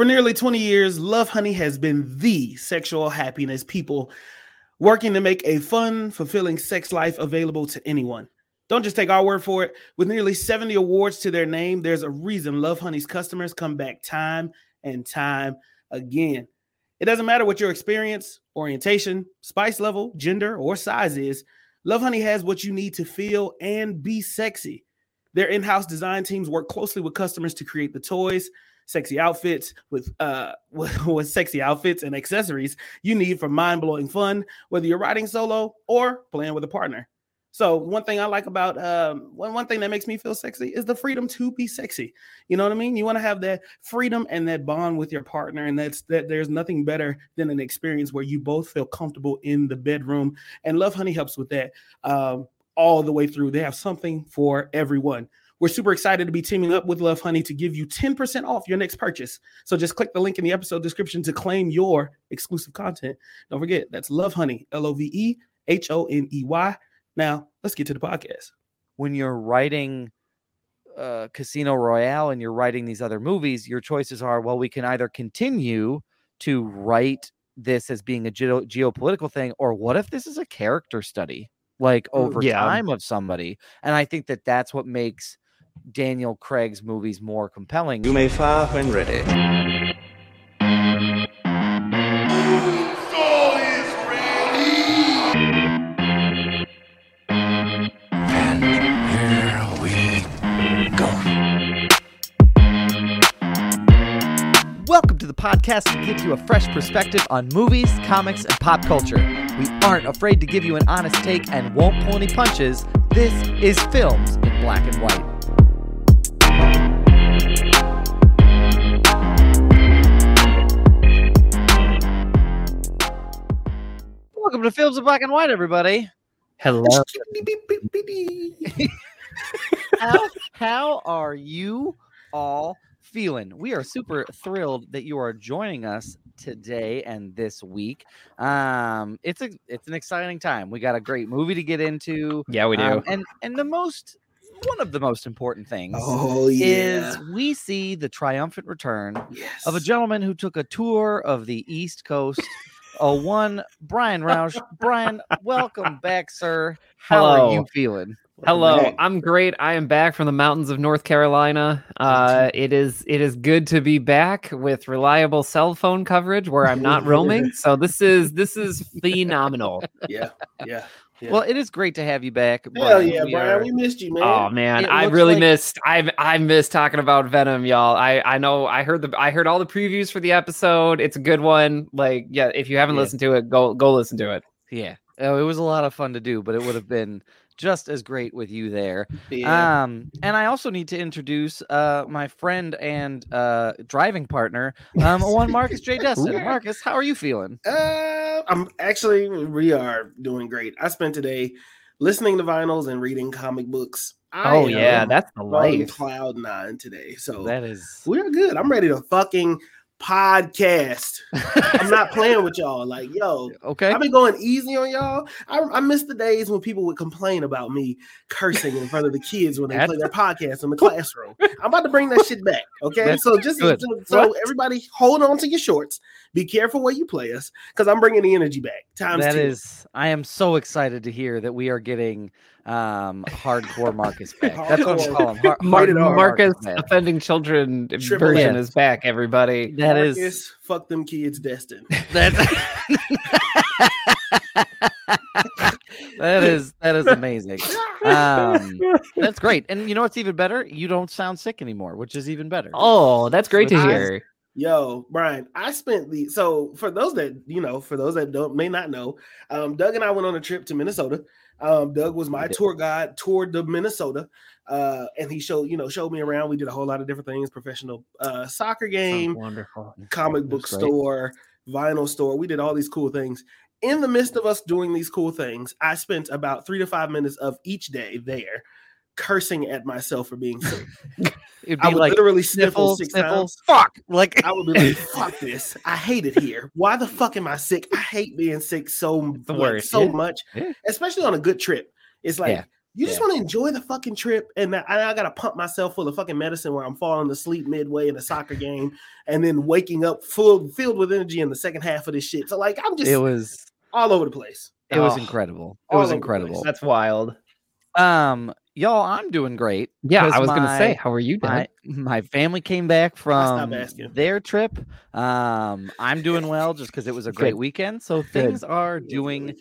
For nearly 20 years, Lovehoney has been the sexual happiness people working to make a fun, fulfilling sex life available to anyone. Don't just take our word for it. With nearly 70 awards to their name, there's a reason Lovehoney's customers come back time and time again. It doesn't matter what your experience, orientation, spice level, gender, or size is, Lovehoney has what you need to feel and be sexy. Their in house design teams work closely with customers to create the toys, sexy outfits with uh with, sexy outfits and accessories you need for mind-blowing fun whether you're riding solo or playing with a partner. So one thing i like about um one, one thing that makes me feel sexy is the freedom to be sexy. You know what i mean? You want to have that freedom and that bond with your partner and that's that there's nothing better than an experience where you both feel comfortable in the bedroom and lovehoney helps with that um all the way through. They have something for everyone we're super excited to be teaming up with Lovehoney to give you 10% off your next purchase. So just click the link in the episode description to claim your exclusive content. Don't forget, that's Lovehoney, L O V E H O N E Y. Now, let's get to the podcast. When you're writing uh, Casino Royale and you're writing these other movies, your choices are well, we can either continue to write this as being a ge- geopolitical thing, or what if this is a character study? like over yeah. time of somebody and i think that that's what makes Daniel Craig's movies more compelling. You may fire when ready. And here we go. Welcome to the podcast that gives you a fresh perspective on movies, comics, and pop culture. We aren't afraid to give you an honest take and won't pull any punches. This is Films in Black and White. Welcome to Films of Black and White, everybody. Hello. How, how are you all feeling? We are super thrilled that you are joining us today and this week. Um, it's a it's an exciting time. We got a great movie to get into. Yeah, we do. Um, and and the most one of the most important things Oh, yeah. is we see the triumphant return yes. of a gentleman who took a tour of the East Coast. A one Brian Roush. Brian, welcome back, sir. How are you feeling? Hello, back. I'm great. I am back from the mountains of North Carolina. Uh, it is it is good to be back with reliable cell phone coverage where I'm not roaming. So this is this is phenomenal. yeah, yeah. Yeah. Well, it is great to have you back. Hell Brian. yeah, We Brian. are- We missed you, man. Oh man, It I really like- missed. I I missed talking about Venom, y'all. I I know. I heard the I heard all the previews for the episode. It's a good one. Like yeah, if you haven't Yeah. listened to it, go go listen to it. yeah. Oh, it was a lot of fun to do, but it would have been just as great with you there. Yeah. Um, and I also need to introduce uh my friend and uh driving partner, um, one Marcus J. Destin. Ooh. Marcus, how are you feeling? Uh, I'm actually we are doing great. I spent today listening to vinyls and reading comic books. I Oh yeah, that's the life. cloud nine today. So That is we're good. I'm ready to fucking podcast. I'm not playing with y'all. Like, yo, okay. I've been going easy on y'all. I, I miss the days when people would complain about me cursing in front of the kids when they play their podcast in the classroom. I'm about to bring that shit back. Okay, That's so just so, so everybody hold on to your shorts. Be careful where you play us because I'm bringing the energy back. Times That two. is, I am so excited to hear that we are getting um hardcore Marcus back. That's what I'm Hardcore. calling him. Har- Mar- Rated Marcus offending children Triple version X. is back. Everybody. That is Marcus, fuck them kids, Destin. that. that is that is amazing. Um, that's great, and you know what's even better? You don't sound sick anymore, which is even better. Oh, that's great to I- hear. Yo, Brian, I spent the so for those that you know, for those that don't may not know, um, Doug and I went on a trip to Minnesota. Um, Doug was my tour guide, toured the Minnesota, uh, and he showed you know showed me around. We did a whole lot of different things: professional uh, soccer game, wonderful. comic book That's great. store, vinyl store. We did all these cool things. In the midst of us doing these cool things, I spent about three to five minutes of each day there cursing at myself for being sick. It'd I be would like literally sniffle, sniffle, six sniffle, times. fuck. Like I would be like, fuck this. I hate it here. Why the fuck am I sick? I hate being sick so, The like, worst. so Yeah. much, Yeah. especially on a good trip. It's like Yeah. You just Yeah. want to enjoy the fucking trip, and I, I gotta pump myself full of fucking medicine where I'm falling asleep midway in a soccer game, and then waking up full filled with energy in the second half of this shit. So like I'm just It was all over the place. it was Oh, incredible. It was over the place. incredible. That's wild. Um, y'all, I'm doing great. Yeah, I was gonna say, how are you doing? My my family came back stop from asking. their trip. Um, I'm doing well just because it was a great Good. weekend. So things are doing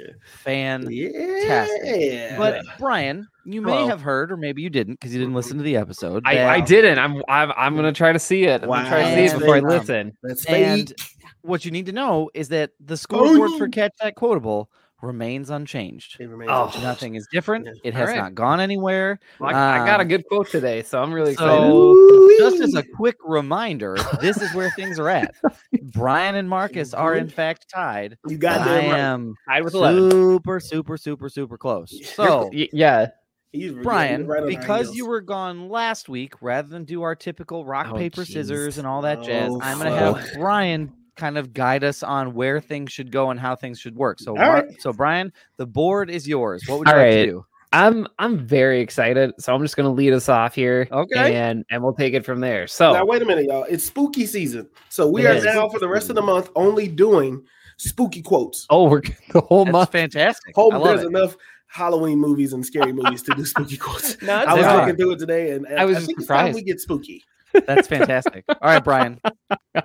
fan. yeah. But Brian, you may Hello. have heard, or maybe you didn't, because you didn't listen to the episode. I, I didn't. I'm I'm I'm gonna try to see it. I'm gonna try to see it before I And, um, listen. that's And fake. what you need to know is that the scoreboard for Oh. Catch That Quotable remains unchanged. It remains Oh. unchanged. Nothing is different. Yeah. It has Alright. not gone anywhere. Well, I, I got a Um, good quote today, so I'm really excited. So, Ooh-wee. just as a quick reminder, this is where things are at. Brian and Marcus are in fact tied. you but got I right. am Tied with eleven. super, super, super, super close. So, Y- yeah. He's- Brian, right because you were gone last week, rather than do our typical rock, Oh, paper, jeez. scissors, and all that jazz, Oh, I'm going to have Brian kind of guide us on where things should go and how things should work. So, All Mar- right. so Brian, the board is yours. What would you All like right. to do? I'm I'm very excited. So I'm just gonna lead us off here. Okay. And and we'll take it from there. So Now wait a minute, y'all. It's spooky season, so we It are is. now for the rest of the month only doing spooky quotes. oh we're the whole That's month. fantastic. Hope I love there's it. enough Halloween movies and scary movies to do spooky quotes. No, I was there looking through it today, and, and I was I just think it's time we get spooky. That's fantastic. All right, Brian,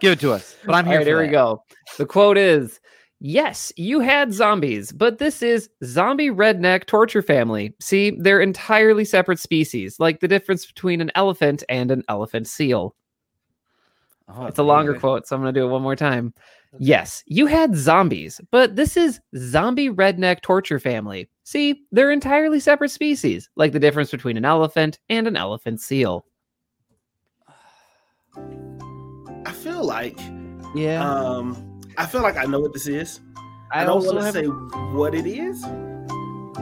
give it to us. But I'm here. right, for here we go. The quote is Yes, you had zombies, but this is zombie redneck torture family. See, they're entirely separate species, like the difference between an elephant and an elephant seal. Oh, It's a longer quote, so I'm going to do it one more time. Yes, you had zombies, but this is zombie redneck torture family. See, they're entirely separate species, like the difference between an elephant and an elephant seal. Feel like, Yeah. um, I feel like I know what this is. I, I, don't want to say what it is.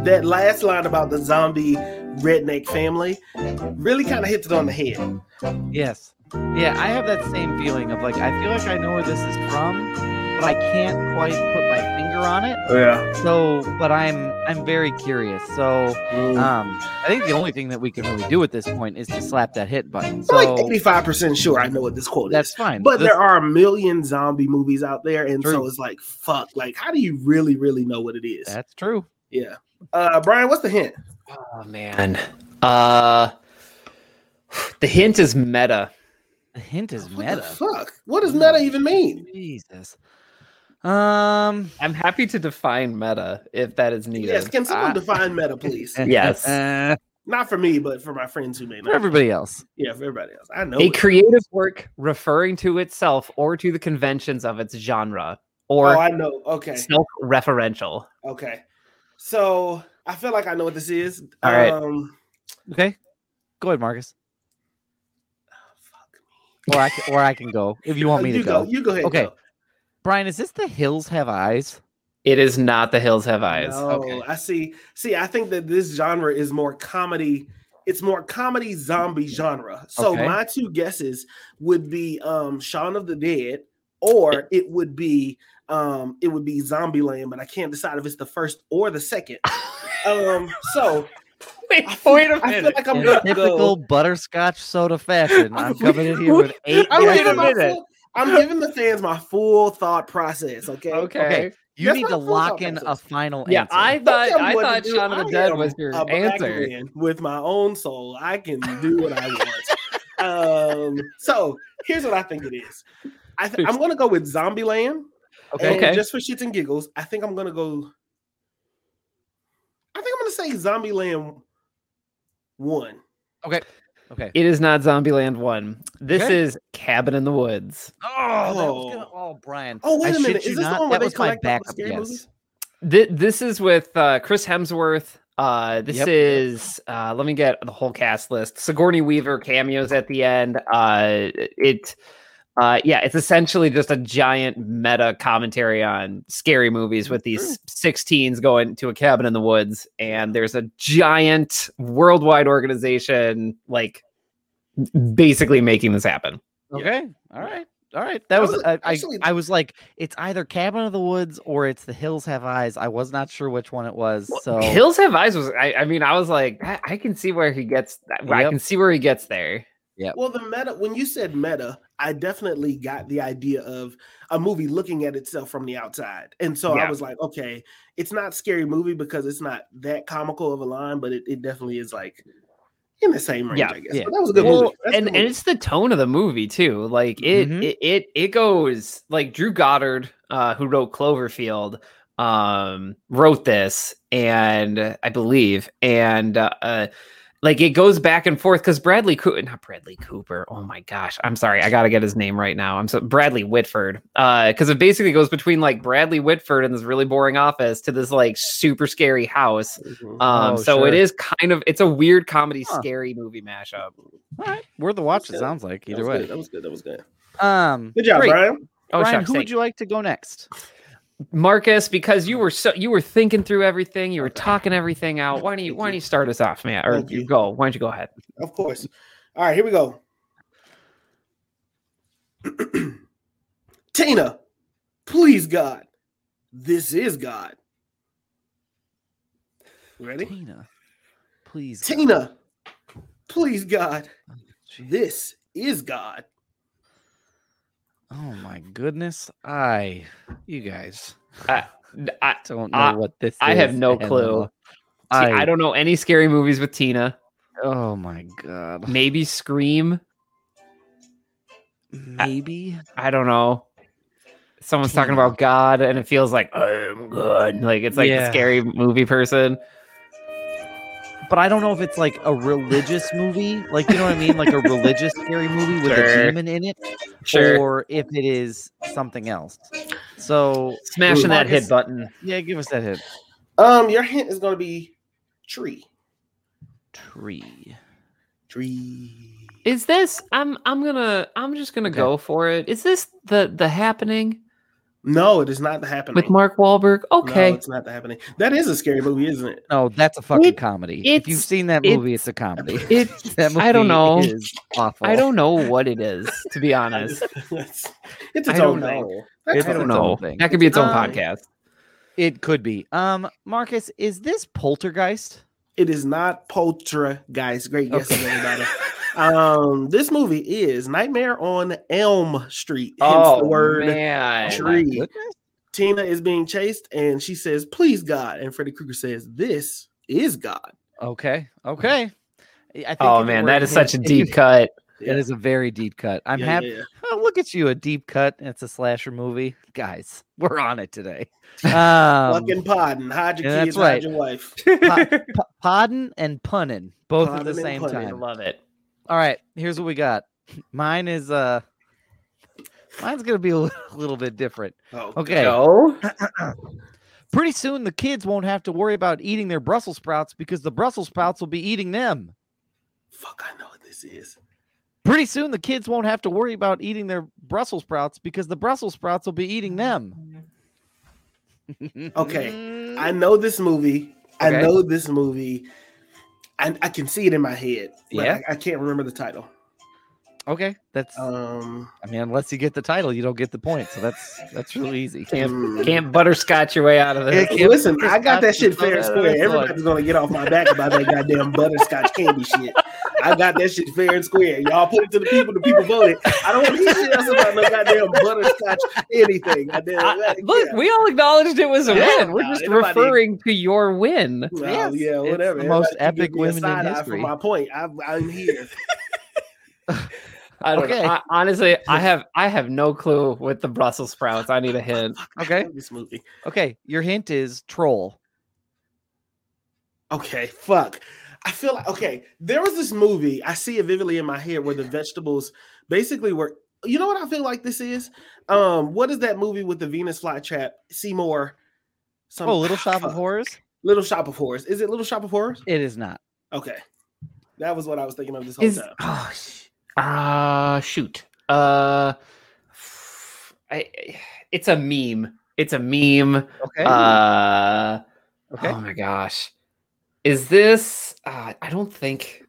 That last line about the zombie redneck family really kind of hits it on the head. Yes. Yeah, I have that same feeling of like I feel like I know where this is from, but I can't quite put my finger on it. Yeah. So, but I'm I'm very curious. So, Mm. um, I think the only thing that we can really do at this point is to slap that hit button. I'm So like 85% sure I know what this quote that's is. fine. But This- there are a million zombie movies out there, and so it's like, fuck. Like, how do you really, really know what it is? that's true. Yeah. Uh, Brian, what's the hint? Oh man. Uh the hint is meta. The hint is What meta. the fuck? What does meta even mean? Jesus. Um. I'm happy to define meta if that is needed. Yes, can someone Ah. define meta, please? Yes. uh, Not for me, but for my friends who may for not. everybody else. Yeah, for everybody else. I know. a it. creative work referring to itself or to the conventions of its genre or oh, I know. Okay. self-referential. Okay. So I feel like I know what this is. All right. Um, Okay. Go ahead, Marcus. fuck. Or I can, or I can go if you want me you to go. You go ahead. Okay. go. Brian, is this the Hills Have Eyes? It is not the Hills Have Eyes. No, Okay. I see. See, I think that this genre is more comedy. It's more comedy zombie genre. So Okay. my two guesses would be um Shaun of the Dead, or it would be um it would be Zombieland, but I can't decide if it's the first or the second. um, so Wait, I feel, wait a I feel like I'm In gonna typical go. butterscotch soda fashion, I'm coming in here with eight. I'm Wait a minute. Full, I'm giving the fans my full thought process. Okay. Okay. Okay. You That's need to lock thought in a final Yeah, answer. I thought I thought do. Shaun of the I Dead am was your a answer. with my own soul. I can do what I want. um, so here's what I think it is. I th- I'm gonna go with Zombieland. okay. Okay. just for shits and giggles, I think I'm gonna go. I think I'm gonna say Zombieland one. Okay. Okay. It is not Zombieland 1. This Okay. is Cabin in the Woods. Oh, that was gonna, Oh. oh, Brian. Oh wait I a minute, shit is you this the one that they was my collect all the backup scary guess. movies? Thi- This is with uh, Chris Hemsworth. Uh, this Yep. is uh, let me get the whole cast list. Sigourney Weaver cameos at the end. Uh, it, uh, yeah, it's essentially just a giant meta commentary on scary movies with these 16s going to a cabin in the woods, and there's a giant worldwide organization like basically making this happen. Okay. All right. All right, that, That was, was I, I, actually- I was like, it's either Cabin of the Woods or it's The Hills Have Eyes. I was not sure which one it was. So Hills Have Eyes was. I, I mean, I was like, I, I can see where he gets. I can see where he gets there. Well, the meta, when you said meta, I definitely got the idea of a movie looking at itself from the outside. And so Yeah. I was like, okay, it's not scary movie because it's not that comical of a line, but it, it definitely is like in the same range, Yeah, I guess. yeah. But that was a good Well, movie. That's and good and movie. it's the tone of the movie too. Like it Mhm. it, it it goes like Drew Goddard, uh, who wrote Cloverfield, um, wrote this, and I believe, and uh, uh like it goes back and forth because Bradley Cooper, not Bradley Cooper. Oh my gosh, I'm sorry, I gotta get his name right now. I'm so Bradley Whitford, uh, because it basically goes between like Bradley Whitford and this really boring office to this like super scary house. Mhm. Um, Oh, so it sure. is kind of it's a weird comedy Huh. scary movie mashup. all right, worth the watch. It sounds like either was way. good. That was good. That was good. Um, Good job, great. Brian. Oh, Brian, shucks, who thank would you like to go next? Marcus, because you were so you were thinking through everything, you were talking everything out. Why don't you why don't you start us off, man? Or you you. go. Why don't you go ahead? Of course. All right, here we go. Tina, please, God, this is God. Ready? Tina, please. God. Tina, please, God, oh, Gee, this is God. Oh my goodness, I, you guys I, I, don't know I- what this. I have no clue. I, I, don't know any scary movies with Tina. Oh my god. Maybe Scream. Maybe. I don't know. Someone's talking about God, and it feels like I'm good. Like it's like Yeah. scary movie person. But I don't know if it's like a religious movie, like you know what I mean, like a religious scary movie with Sure. a demon in it, Sure, or if it is something else. So smashing that hit button. yeah, give us that hit. Um, your hint is going to be tree. Tree. Tree. Is this? I'm I'm gonna I'm just gonna Okay. go for it. Is this the the happening No, it is not the happening. with Mark Wahlberg? No, Okay. it's not the happening. That is a scary movie, isn't it? No, that's a fucking It- comedy. If you've seen that movie, it's, a comedy. It's that movie I don't know. Is awful. I don't know what it is, to be honest. it's, it's I own thing. It's I don't its own know. thing. That could be its own Um, podcast. It could be. Um, Marcus, is this Poltergeist? It is not Poltergeist. Great guess, Okay. everybody. Um, this movie is Nightmare on Elm Street. Hence Oh the word man. Oh, Tree. Tina is being chased, and she says, "Please, God." And Freddy Krueger says, "This is God." Okay. Okay. I think Oh man, that is hint- such a deep cut. It is a very deep cut. I'm Yeah, happy. yeah, yeah. Oh, look at you, a deep cut. It's a slasher movie, guys. We're on it today. Um, Fucking pardon. Hide your yeah, kids, that's hide right. your wife. p- podding and punning both at the same punning. I time. love it. All right, here's what we got. Mine is uh, mine's gonna be a little, bit different. Oh, Okay. Go. Pretty soon, the kids won't have to worry about eating their Brussels sprouts because the Brussels sprouts will be eating them. fuck! I know what this is. Pretty soon, the kids won't have to worry about eating their Brussels sprouts because the Brussels sprouts will be eating them. Okay, I know this movie. I know this movie. I, I can see it in my head. but Yeah? I, I can't remember the title. Okay, that's. Um, I mean, unless you get the title, you don't get the point. So that's that's real easy. Can't mm. can't butterscotch your way out of Yeah, this. Listen, I got that shit fair and square. Everybody's gonna get off my back about that goddamn butterscotch candy shit. I got that shit fair and square. Y'all put it to the people. The people voted. I don't want to hear shit else about no goddamn butterscotch anything. Goddamn, I- that- look, yeah. we all acknowledged it was a Yeah, win. We're just referring to your win. Well, Yes, yeah, whatever. the most epic give me a women in history. For my point, I'm, I'm here. I don't Okay. know. I, honestly, I have I have no clue with the Brussels sprouts. I need a hint. Okay. this movie. Okay, your hint is troll. Okay, fuck. I feel like okay. There was this movie I see it vividly in my head where the vegetables basically were. You know what I feel like this is? Um, what is that movie with the Venus flytrap? Seymour. Some, Oh, Little Shop of. Horrors. Little Shop of Horrors. Is it Little Shop of Horrors? It is not. Okay, that was what I was thinking of this whole Is time. oh, sh- uh shoot. Uh I it's a meme. It's a meme. Okay. Uh okay. Oh my gosh. Is this uh I don't think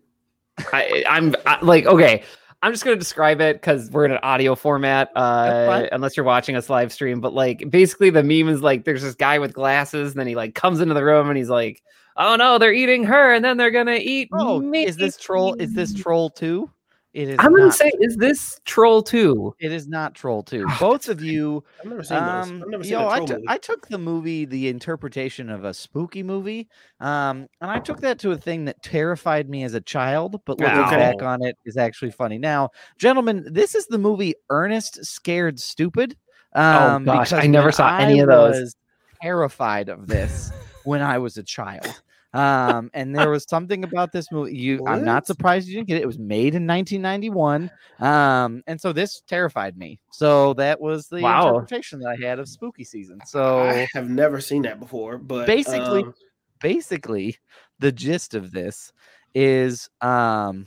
I I'm I, like okay. I'm just gonna describe it because we're in an audio format, uh, unless you're watching us live stream. But like, basically, the meme is like, there's this guy with glasses, and then he like comes into the room, and he's like, "Oh no, they're eating her, and then they're gonna eat Oh, me." is this troll? Is this troll two? It is. I'm gonna not- say, is this troll too? it is not troll two. Oh, Both of you I've never seen those. Um, I've never seen yo, a I troll took- I took the movie, the interpretation of a spooky movie, um, and I took that to a thing that terrified me as a child, but looking Ow. back on it is actually funny. Now, gentlemen, this is the movie Ernest Scared Stupid. Um, Oh, gosh, I never when saw any I of those. was terrified of this when I was a child. Um, and there was something about this movie. You, I'm not surprised you didn't get it. It was made in 1991. Um, and so this terrified me. So that was the Wow. interpretation that I had of spooky season. So I have never seen that before, but Basically- um, basically, the gist of this is um,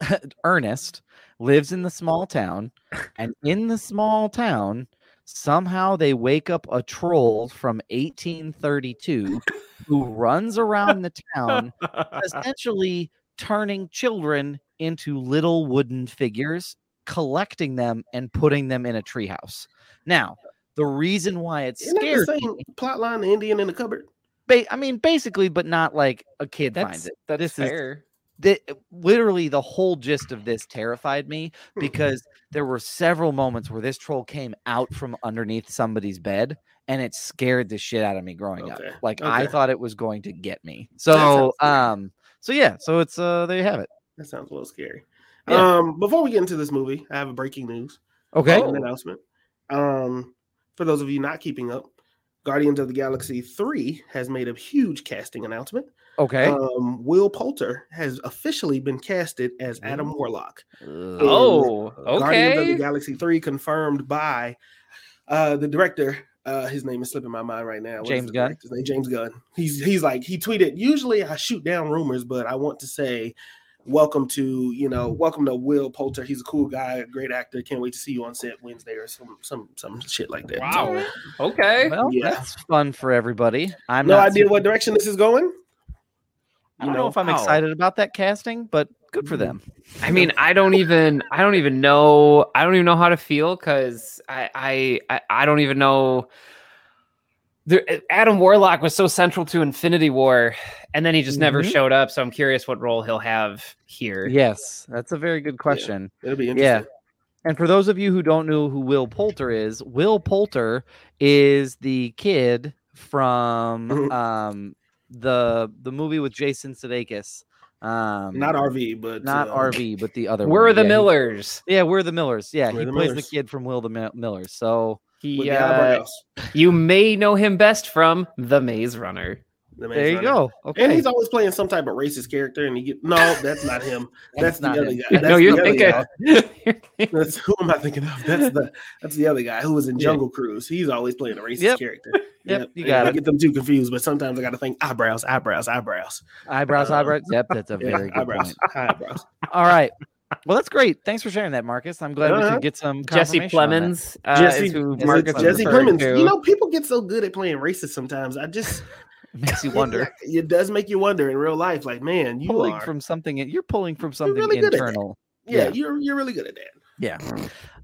Ernest lives in the small town, and in the small town, somehow they wake up a troll from 1832 who runs around the town essentially turning children into little wooden figures, collecting them and putting them in a treehouse. Now, the reason why it's Isn't that the same plot line, the Indian in the cupboard? ba- I mean, basically, but not like a kid finds That's it. that's This is- fair. The, literally, the whole gist of this terrified me because there were several moments where this troll came out from underneath somebody's bed and it scared the shit out of me growing Okay, up. Like I thought it was going to get me. So, um, so yeah, so it's uh, there you have it. That sounds a little scary. Yeah. Um, before we get into this movie, I have a breaking news. Okay. an announcement. Um, for those of you not keeping up, Guardians of the Galaxy 3 has made a huge casting announcement. Okay. Um, Will Poulter has officially been casted as Adam Warlock. Oh, okay. Guardians of the. Galaxy 3 confirmed by uh the director. Uh his name is slipping my mind right now. What is James Gunn? director's name? James Gunn. He's he's like he tweeted, usually I shoot down rumors, but I want to say welcome to you know welcome to will poulter he's a cool guy a great actor can't wait to see you on set wednesday or some some some shit like that Wow. Okay. well, yeah. that's fun for everybody. I'm no not idea super- what direction this is going I don't know, know, if I'm wow. excited about that casting, but good for them. I mean, I don't even I don't even know I don't even know how to feel because I, I I I don't even know. There, Adam Warlock was so central to Infinity War, and then he just never Mhm. showed up. So I'm curious what role he'll have here. Yes, that's a very good question. it'll be interesting. Yeah. And for those of you who don't know who Will Poulter is, Will Poulter is the kid from Mhm. um, the the movie with Jason Sudeikis. Um, not rv but not uh, RV, but the other. We're one. the Yeah, he- Millers. yeah, we're the Millers. Yeah, We're he the plays Millers. the kid from Will the Mil- Millers. So He, with uh, you may know him best from The Maze Runner. The there you Runner. go. And he's always playing some type of racist character, and he get no, that's not him. That's, That's the not other him. guy. That's no, you're thinking. That's who am I thinking of? That's the that's the other guy who was in Yeah. Jungle Cruise. He's always playing a racist Yep. character. Yep, you got I get them too confused, but sometimes I got to think eyebrows, eyebrows, eyebrows. eyebrows, uh, eyebrows. Yep, that's a Yeah, very good eyebrows, point. eyebrows. All right. Well, that's great. Thanks for sharing that, Marcus. I'm glad we Uh-huh. could get some Jesse confirmation. Plemons. Uh, Jesse, is who Jesse Marcus Jesse Plemons. to. You know, people get so good at playing racist sometimes. I just Makes you wonder. It, does make you wonder in real life. Like, man, you are pulling are. from something. You're pulling from something really good internal. yeah, yeah. you're you're really good at that. Yeah.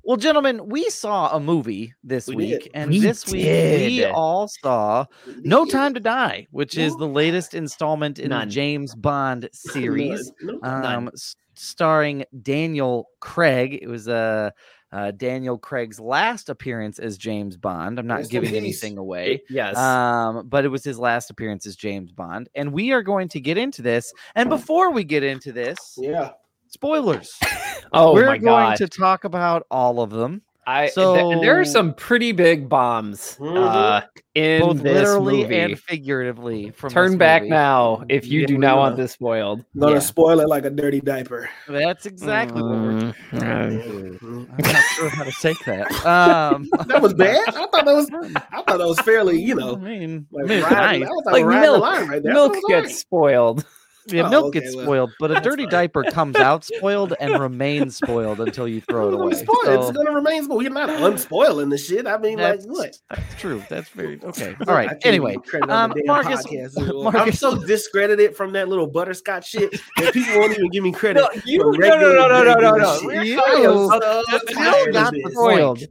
Well, gentlemen, we saw a movie this We week, did. and We this week we all saw No Time to Die, which is the latest installment in None. the James Bond series, No, no, um, starring Daniel Craig. It was uh, uh, Daniel Craig's last appearance as James Bond. I'm not Rest giving anything away. Yes. Um, but it was his last appearance as James Bond, and we are going to get into this. And before we get into this, yeah. spoilers. oh We're going god. to talk about all of them. I th- there are some pretty big bombs uh, in both this literally movie. and figuratively. From Turn this back movie. now if you Yeah, do not want this spoiled. Gonna Yeah. spoil it like a dirty diaper. That's exactly what we're. Mm, uh, Mm. I'm not sure how to take that. Um, That was bad. I thought that was. I thought that was fairly. You I know, mean, like, I mean, riding, nice. I was Like milk. line right there. Milk thought it was gets alright. spoiled. Yeah, Oh, milk okay, gets well, spoiled, but a dirty fine. diaper comes out spoiled and remains spoiled until you throw it away. spoil- So It's gonna remain spoiled. We're not unspoiling the shit. I mean, like what? that's true. That's very okay. All right. Anyway, you um, damn Marcus- I'm so discredited from that little butterscotch shit that people won't even give me credit. No, you- no, no, no, no, no, no, no. You so of got spoiled.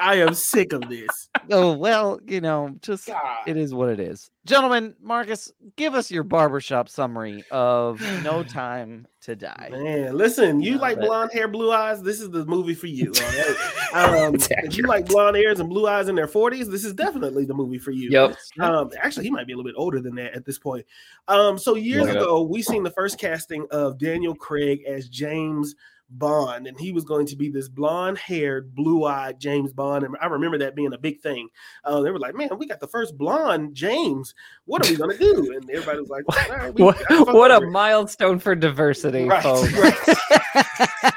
I am sick of this. Oh well, you know, just God. it is what it is. Gentlemen, Marcus, give us your barbershop summary of No Time to Die. Man, listen, you like blonde hair, blue eyes. This is the movie for you. Right. Um, if you like blonde hairs and blue eyes in their 40s, this is definitely the movie for you. Yep. Um, actually, he might be a little bit older than that at this point. Um, so years Look it up. ago, we seen the first casting of Daniel Craig as James Bond, and he was going to be this blonde-haired, blue-eyed James Bond. And I remember that being a big thing. Uh, they were like, "Man, we got the first blonde James. What are we gonna do?" And everybody was like, right, we What, what a over it." milestone for diversity, Right, folks. right.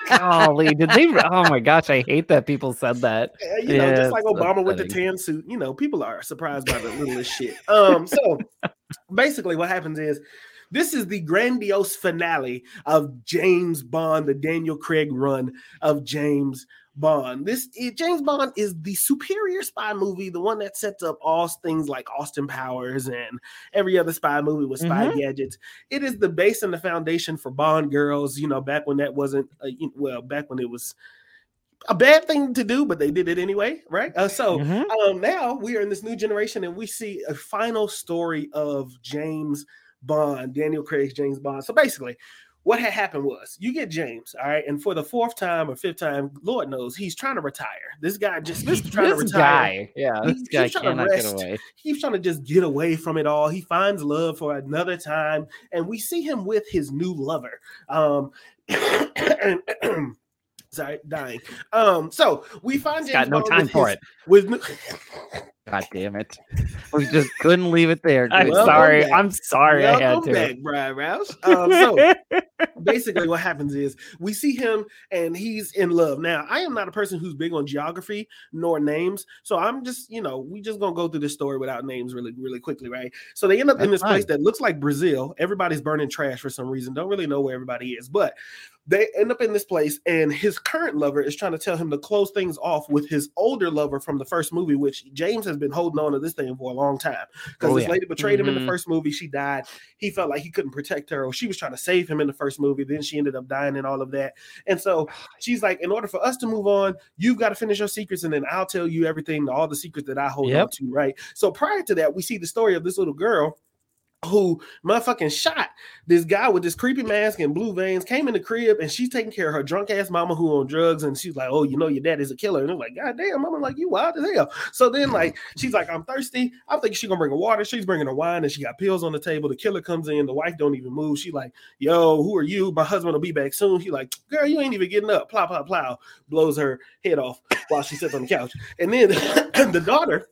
Golly, did they? Oh my gosh, I hate that people said that. Yeah, you know, Yeah, just like Obama with the tan suit, you know, people are surprised by the littlest shit. Um, so basically, what happens is this is the grandiose finale of James Bond, the Daniel Craig run of James Bond. This it, James Bond is the superior spy movie, the one that sets up all things like Austin Powers and every other spy movie with spy gadgets. It is the base and the foundation for Bond girls. You know, back when that wasn't uh, well, back when it was a bad thing to do, but they did it anyway, right? Uh, so Mhm. um, now we are in this new generation, and we see a final story of James Bond, Daniel Craig's James Bond. So basically, what had happened was you get James, all right, and for the fourth time or fifth time, Lord knows he's trying to retire. This guy just he's trying to This retire. guy, yeah. He- This guy he's trying to cannot get away. He's trying to just get away from it all. He finds love for another time, and we see him with his new lover. Um, and- sorry, dying. Um, so we find He's got no time with for his- it. With God damn it. We just couldn't leave it there. I'm Good. Welcome sorry. back. I'm sorry. I had to. back, Brian Rouse. Um, so basically what happens is we see him and he's in love now i am not a person who's big on geography nor names so i'm just you know we just gonna go through this story without names really really quickly right so they end up in That's this place that looks like brazil everybody's burning trash for some reason don't really know where everybody is but they end up in this place and his current lover is trying to tell him to close things off with his older lover from the first movie which james has been holding on to this thing for a long time. Because Oh, this yeah. lady betrayed him in the Mhm. first movie. She died. He felt like he couldn't protect her or she was trying to save him in the first movie. Then she ended up dying and all of that. And so she's like in order for us to move on you've got to finish your secrets and then i'll tell you everything all the secrets that i hold Yep. on to right? So prior to that we see the story of this little girl who motherfucking shot this guy with this creepy mask and blue veins came in the crib and she's taking care of her drunk ass mama who on drugs and she's like oh you know your dad is a killer. And I'm like god damn mama like you wild as hell. So then mm-hmm. like she's like i'm thirsty. I'm thinking she's gonna bring her water. She's bringing her wine and she got pills on the table. The killer comes in. The wife don't even move. She like yo who are you? My husband will be back soon. He like girl you ain't even getting up. Plow plow plow blows her head off while she sits on the couch. And then the daughter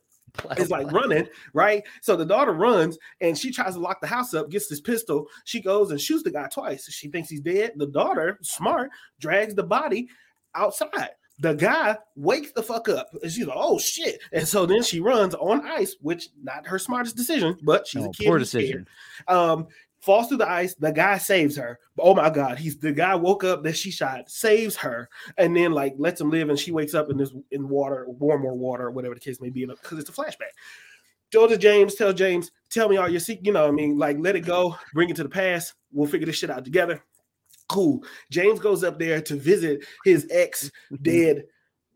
is like running, right? So the daughter runs and she tries to lock the house up, gets this pistol. She goes and shoots the guy twice. She thinks he's dead. The daughter, smart, drags the body outside. The guy wakes the fuck up and she's like, oh shit. And so then she runs on ice, which not her smartest decision, but she's Oh, a kid. poor decision. um falls through the ice the guy saves her. Oh my god he's the guy woke up that she shot saves her. And then like lets him live and she wakes up in this in water warm or water whatever the case may be because it's a flashback. To james tell james tell me all your secret you know what i mean like let it go bring it to the past. We'll figure this shit out together. Cool. James goes up there to visit his ex dead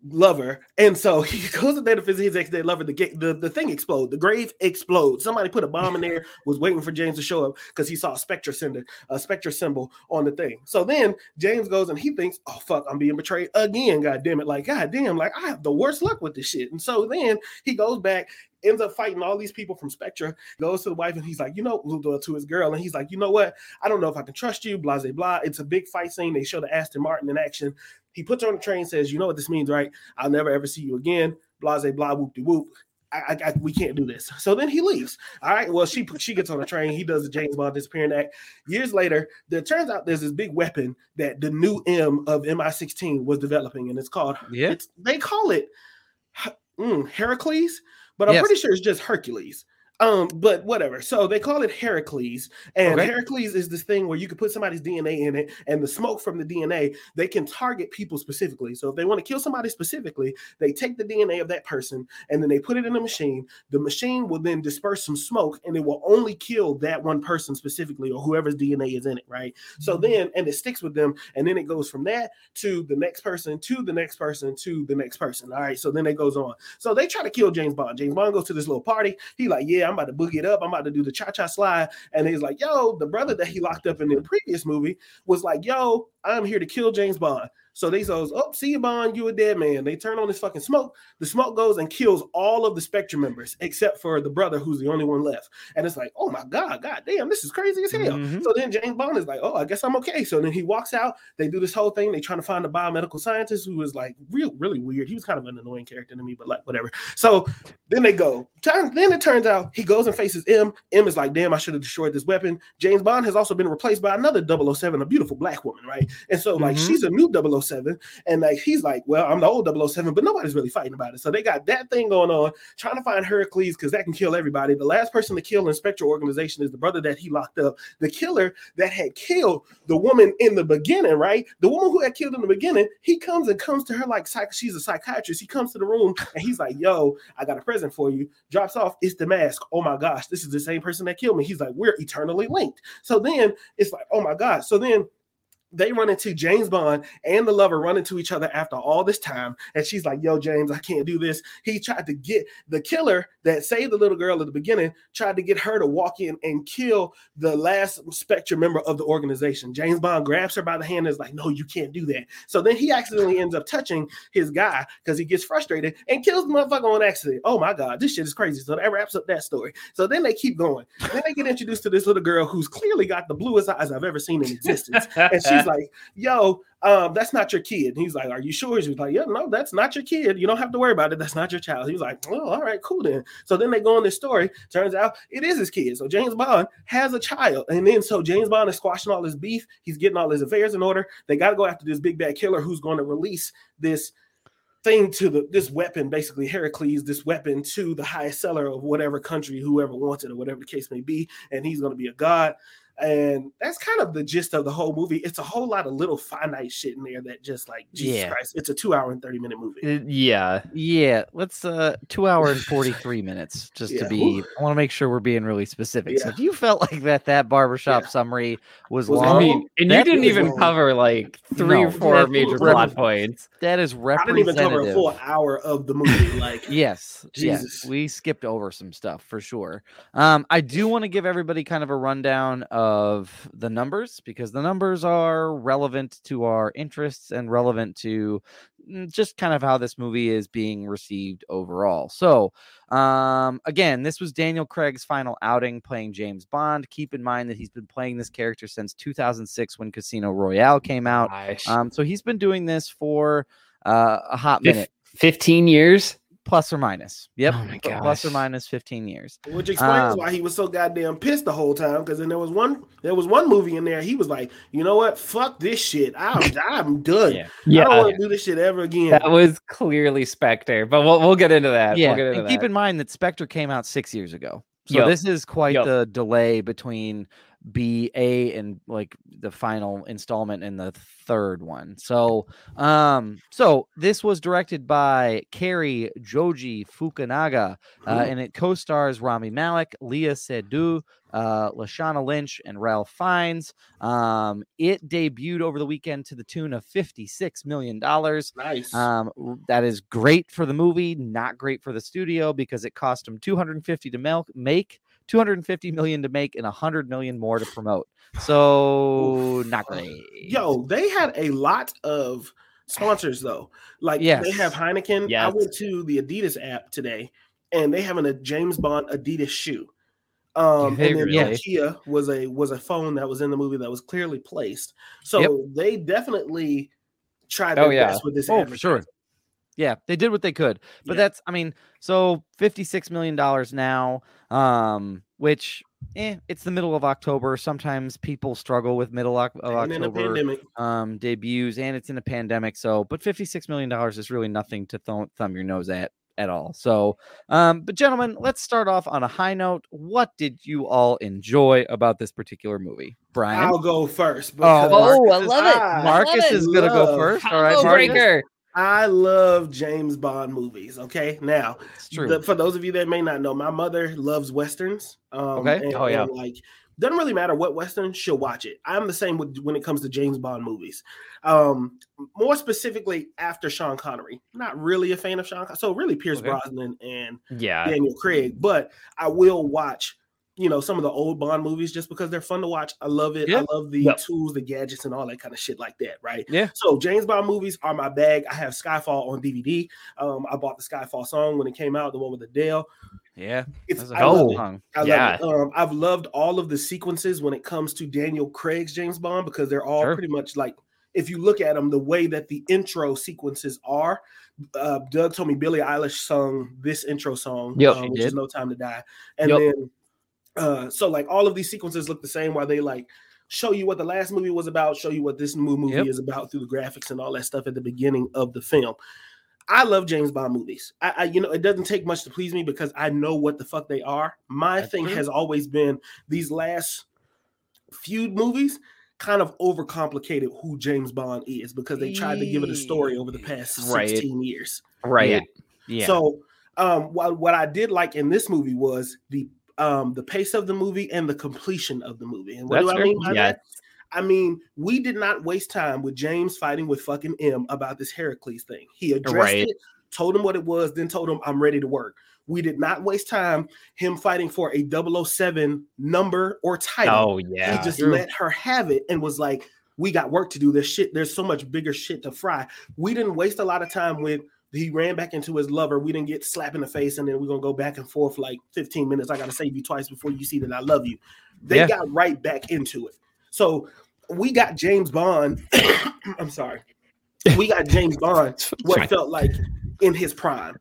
lover. And so he goes in there to visit his ex dead lover. The, ga- the the thing explodes. The grave explodes. Somebody put a bomb in there, was waiting for James to show up because he saw a spectre symbol, a symbol on the thing. So then James goes and he thinks, oh fuck, I'm being betrayed again. God damn it. Like, god damn, like I have the worst luck with this shit. And so then he goes back, ends up fighting all these people from Spectra, goes to the wife, and he's like, you know, to his girl, and he's like, you know what? I don't know if I can trust you, blah, blah, blah. It's a big fight scene. They show the Aston Martin in action. He puts her on the train, says, "You know what this means, right? I'll never ever see you again." Blah blah whoop de whoop. I, I, we can't do this. So then he leaves. All right. Well, she she gets on the train. He does the James Bond disappearing act. Years later, there turns out there's this big weapon that the new M of MI16 was developing, and it's called. Yeah. It's they call it mm, Heracles, but I'm Yes. pretty sure it's just Hercules. Um, but whatever. So they call it Heracles, and Okay. Heracles is this thing where you can put somebody's DNA in it, and the smoke from the DNA they can target people specifically. So if they want to kill somebody specifically, they take the DNA of that person and then they put it in a machine. The machine will then disperse some smoke, and it will only kill that one person specifically or whoever's DNA is in it, right? So then, and it sticks with them, and then it goes from that to the next person, to the next person, to the next person. All right. So then it goes on. So they try to kill James Bond. James Bond goes to this little party. He like, yeah, I'm about to boogie it up. I'm about to do the cha cha slide. And he's like, yo, the brother that he locked up in the previous movie was like, yo, I'm here to kill James Bond. So they goes, oh, see you, Bond, you a dead man. They turn on this fucking smoke. The smoke goes and kills all of the Spectre members except for the brother who's the only one left. And it's like, oh my god, god damn, this is crazy as hell. Mhm. So then James Bond is like, oh, I guess I'm okay. So then he walks out. They do this whole thing. They trying to find a biomedical scientist who is like real, really weird. He was kind of an annoying character to me, but like whatever. So then they go. Turn, then it turns out he goes and faces M. M is like, damn, I should have destroyed this weapon. James Bond has also been replaced by another 007, a beautiful black woman, right? And so like Mhm. she's a new 007, Oh and like he's like, well, I'm the old 007, but nobody's really fighting about it. So they got that thing going on, trying to find Heracles because that can kill everybody. The last person to kill in Spectre organization is the brother that he locked up. The killer that had killed the woman in the beginning, right? The woman who had killed in the beginning, he comes and comes to her like psych- she's a psychiatrist. He comes to the room and he's like, "Yo, I got a present for you." Drops off. It's the mask. Oh my gosh, this is the same person that killed me. He's like, "We're eternally linked." So then it's like, "Oh my god." So then they run into James Bond and the lover run into each other after all this time. And she's like, Yo, James, I can't do this. He tried to get the killer that saved the little girl at the beginning, tried to get her to walk in and kill the last Spectre member of the organization. James Bond grabs her by the hand and is like, No, you can't do that. So then he accidentally ends up touching his guy because he gets frustrated and kills the motherfucker on accident. Oh my God, this shit is crazy. So that wraps up that story. So then they keep going. Then they get introduced to this little girl who's clearly got the bluest eyes I've ever seen in existence and she's like, "Yo, um, that's not your kid." And he's like, "Are you sure?" She's like, "Yeah, no, that's not your kid. You don't have to worry about it. That's not your child." He's like, "Oh, all right, cool then." So then they go on this story. Turns out it is his kid. So James Bond has a child, and then so James Bond is squashing all his beef. He's getting all his affairs in order. They got to go after this big bad killer who's going to release this thing to the this weapon, basically Heracles, this weapon to the highest seller of whatever country, whoever wants it, or whatever the case may be, and he's going to be a god. And that's kind of the gist of the whole movie. It's a whole lot of little finite shit in there that just like Jesus Yeah. Christ. It's a two hour and 30 minute movie. Uh, yeah. Yeah, let's uh two hour and 43 minutes just Yeah. to be I want to make sure we're being really specific. So if you felt like that that barbershop Yeah. summary was, Was I long, mean, and you didn't even long. cover like three No, or four major rep- plot points. that is representative. I didn't even cover a full hour of the movie. Like, Yes, yes, we skipped over some stuff for sure. Um, I do want to give everybody kind of a rundown of the numbers because the numbers are relevant to our interests and relevant to mm, just kind of how this movie is being received overall. So, um, again, this was Daniel Craig's final outing playing James Bond. Keep in mind that he's been playing this character since 2006 when Casino Royale came out. Um, so he's been doing this for uh, a hot Fif- minute Fifteen years. Plus or minus. Yep. Oh my pl- Plus or minus 15 years. which explains Um, why he was so goddamn pissed the whole time. Because then there was one, there was one movie in there. He was like, you know what? Fuck this shit. I'm, I'm done. Yeah. yeah. I don't want to do this shit ever again. that was clearly Spectre, but we'll we'll get into that. Yeah. we'll get into and keep in mind that Spectre came out six years ago. So Yup. this is quite Yup. the delay between B, A, and like the final installment and the third one. So, um, so this was directed by Cary Joji Fukunaga, uh, and it co-stars Rami Malek, Léa Seydoux, uh, Lashana Lynch, and Ralph Fiennes. Um, it debuted over the weekend to the tune of fifty-six million dollars. nice. Um, that is great for the movie, not great for the studio because it cost them 250 to mel- make, 250 million to make, and 100 million more to promote. So not great. Yo, they had a lot of sponsors though. Like they have Yes. Heineken. I went to the Adidas app today, and they having a James Bond Adidas shoe. Um, and then really? Nokia was a was a phone that was in the movie that was clearly placed. So Yep. they definitely tried Oh, their yeah. best with this. Oh, for sure. Advertising. Yeah, they did what they could. But Yeah. that's, I mean, so 56 million dollars now, um, which, eh, it's the middle of October. Sometimes people struggle with middle of And in a October. um, debuts, and it's in a pandemic. So, but fifty-six million dollars is really nothing to th- thumb your nose at at all. So, um, but gentlemen, let's start off on a high note. What did you all enjoy about this particular movie, Brian? I'll go first. Oh, Oh, I because love it. Marcus love it. is gonna go Love first. All right, Marcus. breaker. I love James Bond movies. Okay, now the- for those of you that may not know, my mother loves westerns. Um, Okay. and- Oh, yeah. like doesn't really matter what western, she'll watch it. I'm the same with when it comes to James Bond movies. Um, more specifically, after Sean Connery, not really a fan of Sean. Con- So really, Pierce Okay. Brosnan and Yeah. Daniel Craig, but I will watch. You know some of the old Bond movies just because they're fun to watch. I love it. Yeah. I love the Yep. tools, the gadgets, and all that kind of shit like that. Right. Yeah. So James Bond movies are my bag. I have Skyfall on DVD. Um, I bought the Skyfall song when it came out, the one with Adele. yeah, It's I love it. I love Yeah. it. Um, I've loved all of the sequences when it comes to Daniel Craig's James Bond because they're all Sure. pretty much like if you look at them, the way that the intro sequences are. Uh, Doug told me Billie Eilish sung this intro song, Yep, um, which is "No Time to Die," and Yep. then uh, so like all of these sequences look the same, while they like show you what the last movie was about, show you what this new movie Yep. is about through the graphics and all that stuff at the beginning of the film. I love James Bond movies. I, I you know, it doesn't take much to please me because I know what the fuck they are. My That's thing true. has always been these last few movies kind of overcomplicated who James Bond is because they tried to give it a story over the past Right. 16 years. Right. Yeah. So um what, what I did like in this movie was the um the pace of the movie and the completion of the movie. And what That's do I mean by Yeah. that? I mean, we did not waste time with James fighting with fucking M about this Heracles thing. He addressed Right. it, told him what it was, then told him I'm ready to work. We did not waste time him fighting for a 007 number or title. Oh yeah. he just True. let her have it and was like, "We got work to do. There's shit. There's so much bigger shit to fry." We didn't waste a lot of time with. He ran back into his lover. We didn't get slapped in the face, and then we're gonna go back and forth like 15 minutes. I gotta save you twice before you see that I love you. They Yeah. got right back into it. So we got James Bond. I'm sorry. We got James Bond. What felt like in his prime.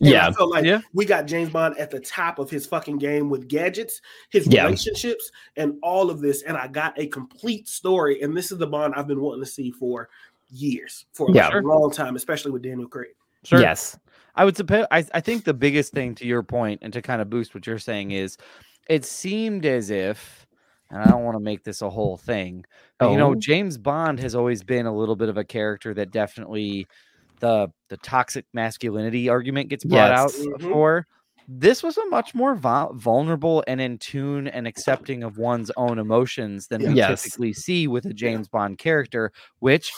And Yeah. I felt like Yeah. we got James Bond at the top of his fucking game with gadgets, his Yeah. relationships, and all of this. And I got a complete story. And this is the Bond I've been wanting to see for years, for Yeah. a long time, especially with Daniel Craig. Sure. Yes. I would suppose. I, I think the biggest thing to your point and to kind of boost what you're saying is, it seemed as if, and I don't want to make this a whole thing, but, you know, Oh. James Bond has always been a little bit of a character that definitely the the toxic masculinity argument gets brought out Yes. Mhm. for. This was a much more vul- vulnerable and in tune and accepting of one's own emotions than we typically see with a James Bond character, which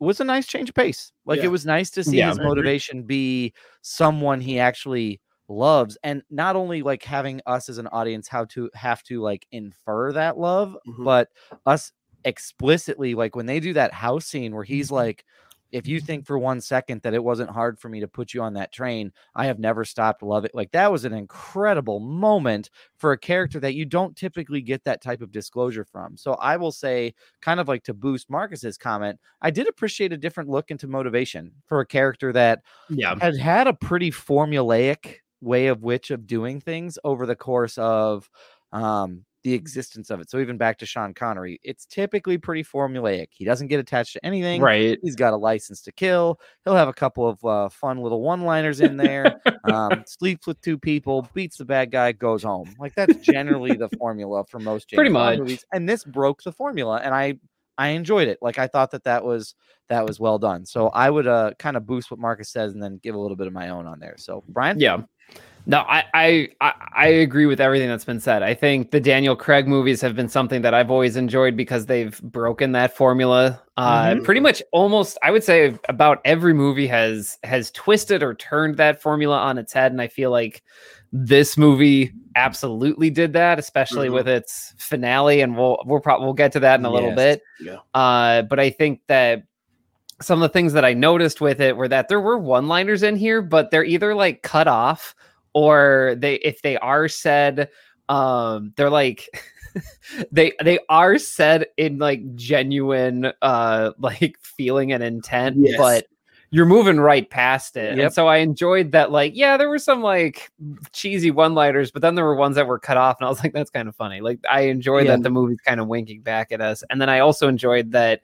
was a nice change of pace. Like Yeah. it was nice to see Yeah. his motivation be someone he actually loves and not only like having us as an audience how to have to like infer that love Mhm. but us explicitly like when they do that house scene where he's like if you think for one second that it wasn't hard for me to put you on that train i have never stopped loving like that was an incredible moment for a character that you don't typically get that type of disclosure from so i will say kind of like to boost marcus's comment i did appreciate a different look into motivation for a character that Yeah. had had a pretty formulaic way of which of doing things over the course of um the existence of it. So even back to Sean Connery, it's typically pretty formulaic. He doesn't get attached to anything. Right. He's got a license to kill. He'll have a couple of uh, fun little one-liners in there. um, sleeps with two people, beats the bad guy, goes home. Like that's generally the formula for most James Pretty Bond much. movies. And this broke the formula, and I I enjoyed it. Like I thought that that was that was well done. So I would uh kind of boost what Marcus says and then give a little bit of my own on there. So Brian, Yeah. No, I, I I agree with everything that's been said. I think the Daniel Craig movies have been something that I've always enjoyed because they've broken that formula. Uh, Mhm. pretty much almost I would say about every movie has has twisted or turned that formula on its head, and I feel like this movie absolutely did that, especially Mhm. with its finale. And we'll we'll probably we'll get to that in a little bit. Yeah. Uh, but I think that some of the things that I noticed with it were that there were one-liners in here, but they're either like cut off or they if they are said, um, they're like they they are said in like genuine uh like feeling and intent, Yes. but you're moving right past it. Yep. And so I enjoyed that, like, yeah, there were some like cheesy one-liners, but then there were ones that were cut off, and I was like, that's kind of funny. Like, I enjoy Yeah. that the movie's kind of winking back at us. And then I also enjoyed that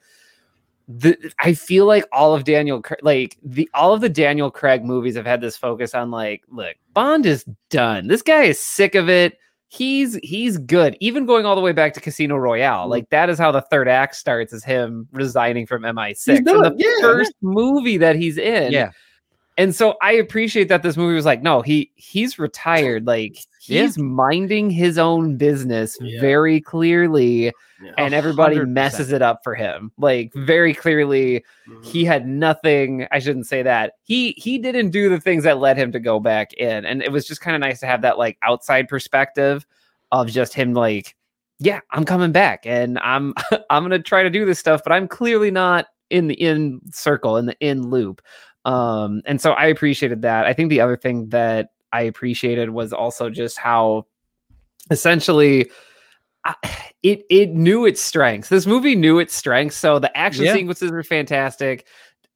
the I feel like all of Daniel like the all of the Daniel Craig movies have had this focus on like look Bond is done. This guy is sick of it. He's he's good. Even going all the way back to Casino Royale mm-hmm. like that is how the third act starts is him resigning from MI6 He's and the yeah. first movie that he's in Yeah. And so I appreciate that this movie was like, no, he he's retired. Like Yeah. he's minding his own business Yeah. very clearly, Yeah. and everybody 100%. messes it up for him. Like very clearly, Mhm. he had nothing. I shouldn't say that. He he didn't do the things that led him to go back in, and it was just kind of nice to have that like outside perspective of just him like, yeah, I'm coming back, and I'm I'm gonna try to do this stuff, but I'm clearly not in the in circle in the in loop. Um, and so I appreciated that. I think the other thing that I appreciated was also just how essentially I, it it knew its strengths. This movie knew its strengths. So the action Yeah. sequences were fantastic.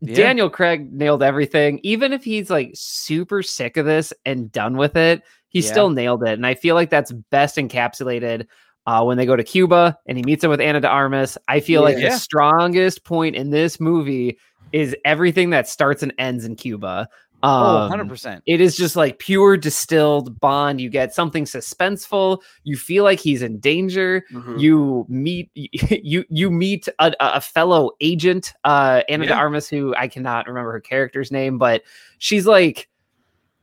Yeah. Daniel Craig nailed everything. Even if he's like super sick of this and done with it, he Yeah. still nailed it. And I feel like that's best encapsulated uh, when they go to Cuba and he meets him with Ana de Armas. I feel like the strongest point in this movie is everything that starts and ends in Cuba. Oh, Um, 100%. it is just like pure distilled bond. You get something suspenseful. You feel like he's in danger. Mhm. You meet you you meet a, a fellow agent, uh, Ana de Armas, who I cannot remember her character's name, but she's like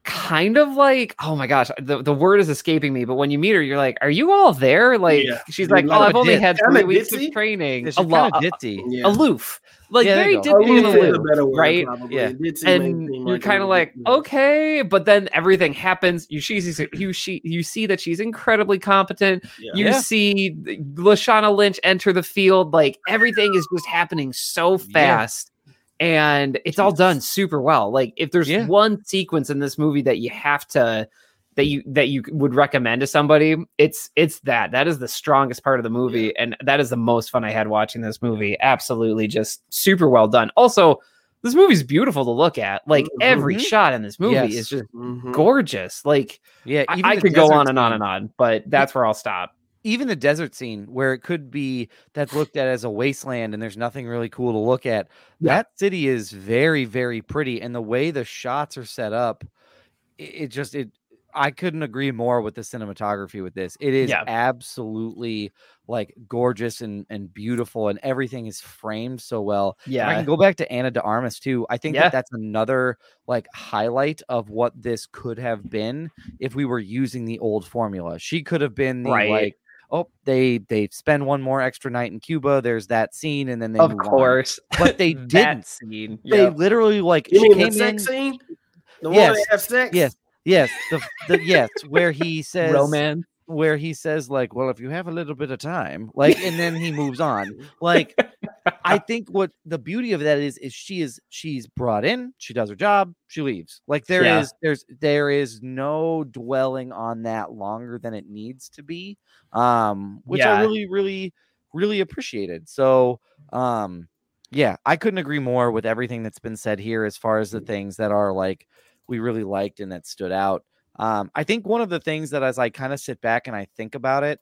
kind of like oh my gosh the, the word is escaping me but when you meet her you're like are you all there like Yeah. she's You're like like oh I've only dit- had kinda three weeks ditzy. of training Yeah, a lot kind of ditzy. Yeah. aloof like Yeah, there very you go. and Aloof aloof word, right? probably. Yeah. Ditzy and you're like kind of like little- okay but then everything happens you she's you she you see that she's incredibly competent Yeah. you Yeah. see the- lashana lynch enter the field like everything is just happening so fast and it's all done super well. Like if there's Yeah. one sequence in this movie that you have to that you that you would recommend to somebody it's it's that. That is the strongest part of the movie and that is the most fun i had watching this movie. Absolutely just super well done. Also this movie's beautiful to look at. Like every Mhm. shot in this movie Yes. is just Mhm. gorgeous. Like Yeah, I, even I could go on and on and on but that's where i'll stop Even the desert scene where it could be that's looked at as a wasteland and there's nothing really cool to look at. Yeah. That city is very, very pretty, and the way the shots are set up, it, it just it. I couldn't agree more with the cinematography with this. It is Yeah. absolutely like gorgeous and and beautiful, and everything is framed so well. If I can go back to Ana de Armas too. I think Yeah. that that's another like highlight of what this could have been if we were using the old formula. She could have been the Right. like, oh, they they spend one more extra night in Cuba. There's that scene, and then they of move on. course but they didn't. scene They yeah. literally like You she mean the came sex in. scene? The Yes. one they have sex? Yes, yes, the, the yes, where he says romance where he says like, well, if you have a little bit of time, like, and then he moves on. Like, I think what the beauty of that is is she is she's brought in, she does her job, she leaves. Like there is Yeah. there's there is no dwelling on that longer than it needs to be. Um, which I really, really, really appreciated. So um yeah, I couldn't agree more with everything that's been said here as far as the things that are like we really liked and that stood out. Um, I think one of the things that as I kind of sit back and I think about it,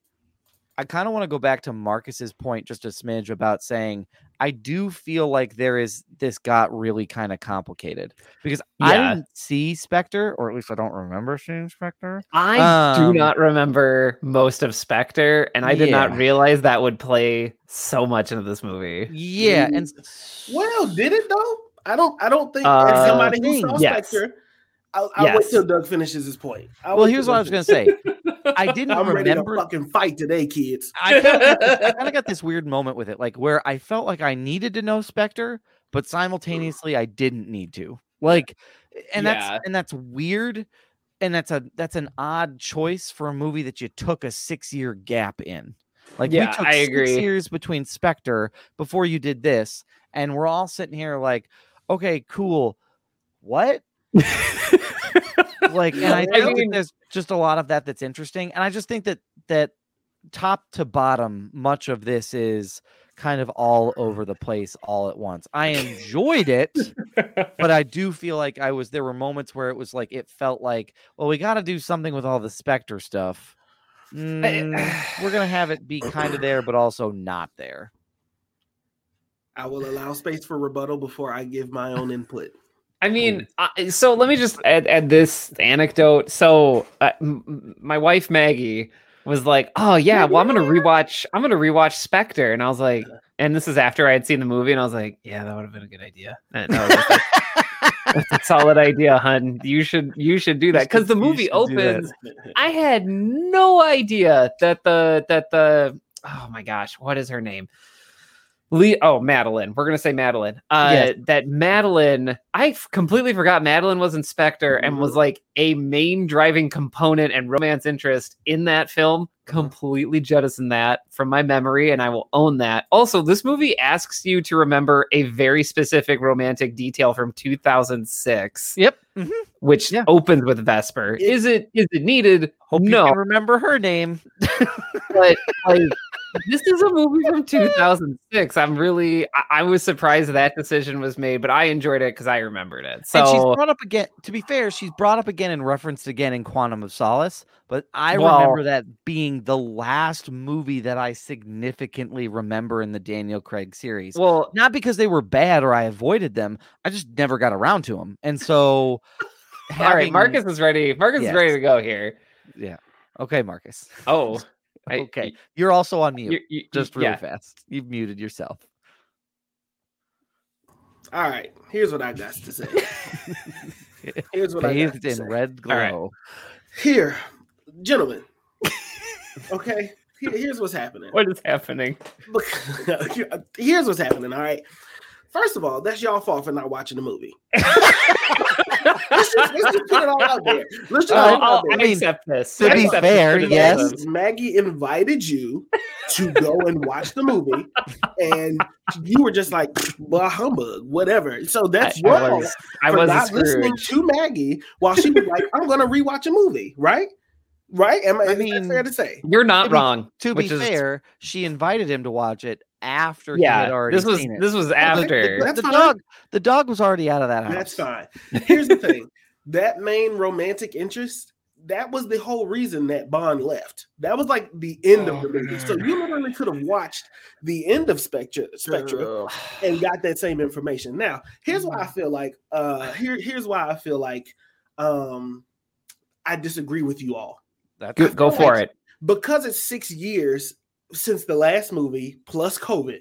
I kind of want to go back to Marcus's point just a smidge about saying I do feel like there is this got really kind of complicated because I didn't see Spectre, or at least I don't remember seeing Spectre. I do Um, not remember most of Spectre, and I did not realize that would play so much into this movie. Yeah, and Well, did it though? I don't. I don't think Uh, somebody who saw yes. Spectre. I'll, I'll wait till Doug finishes his point. I'll well, here's till what I was gonna say. I didn't I'm ready to remember. fucking fight today, kids. I kind of got this weird moment with it, like where I felt like I needed to know Spectre, but simultaneously I didn't need to. Like, and Yeah. that's and that's weird, and that's a that's an odd choice for a movie that you took a six year gap in. Like, Yeah, we took I six agree. years between Spectre before you did this, and we're all sitting here like, okay, cool. What? like and i I think that mean- there's just a lot of that that's interesting and i just think that that top to bottom much of this is kind of all over the place all at once. I enjoyed it but i do feel like i was there were moments where it was like it felt like well we got to do something with all the Spectre stuff. Mm, we're gonna have it be kind of there but also not there. I will allow space for rebuttal before I give my own input. I mean, uh, so let me just add, add this anecdote. So, uh, m- my wife Maggie was like, "Oh yeah, well I'm gonna rewatch. I'm gonna rewatch Spectre," and I was like, and this is after I had seen the movie, and I was like, "Yeah, that would have been a good idea. That, that was that's a solid idea, hun. You should you should do that because the movie should do that. opens. I had no idea that the that the oh my gosh, what is her name? Lee, oh Madeleine. We're gonna say Madeleine. Uh, Yes. that Madeleine. I f- completely forgot Madeleine was in Spectre and was like a main driving component and romance interest in that film. Completely jettisoned that from my memory, and I will own that. Also, this movie asks you to remember a very specific romantic detail from 2006, Yep. mhm. which Yeah. opens with Vesper. Is it is it needed? Hope you no, can remember her name. but like this is a movie from 2006 i'm really I, I was surprised that decision was made but i enjoyed it because i remembered it and she's brought up again. To be fair, she's brought up again and referenced again in Quantum of Solace. But I Well- remember that being the last movie that I significantly remember in the Daniel Craig series. well Not because they were bad or I avoided them. I just never got around to them. And so, all right marcus is ready marcus is ready to go here Yeah. Okay, Marcus. oh I- Okay, you're also on mute. you, you, just really yeah. fast. You've muted yourself. All right, here's what I got to say. Here's what I got Bathed to in say. red All right. glow. Here, gentlemen. Okay, here- here's what's happening. what is happening Look, here's what's happening. All right. First of all, that's y'all fault for not watching the movie. let's, just, let's just put it all out there. Let's just I'll, put it I'll, out there. I accept this To I be accept fair, criticism. yes. Maggie invited you to go and watch the movie, and you were just like, "Well, humbug, whatever." So that's I, your I fault was i for was not listening to Maggie while she was like, "I'm going to rewatch a movie." Right? Right? Am I, I mean, fair to say? you're not to be- wrong To which be is- fair, she invited him to watch it after he had already this was seen it. this was Okay, after that's the fine. dog, the dog was already out of that house. That's fine. Here's the thing: that main romantic interest. That was the whole reason that Bond left. That was like the end of the movie. So you literally could have watched the end of Spectre, Spectre and got that same information. Now, here's why I feel like uh here here's why I feel like um I disagree with you all. That's go, go for it Because it's 6 years since the last movie plus COVID.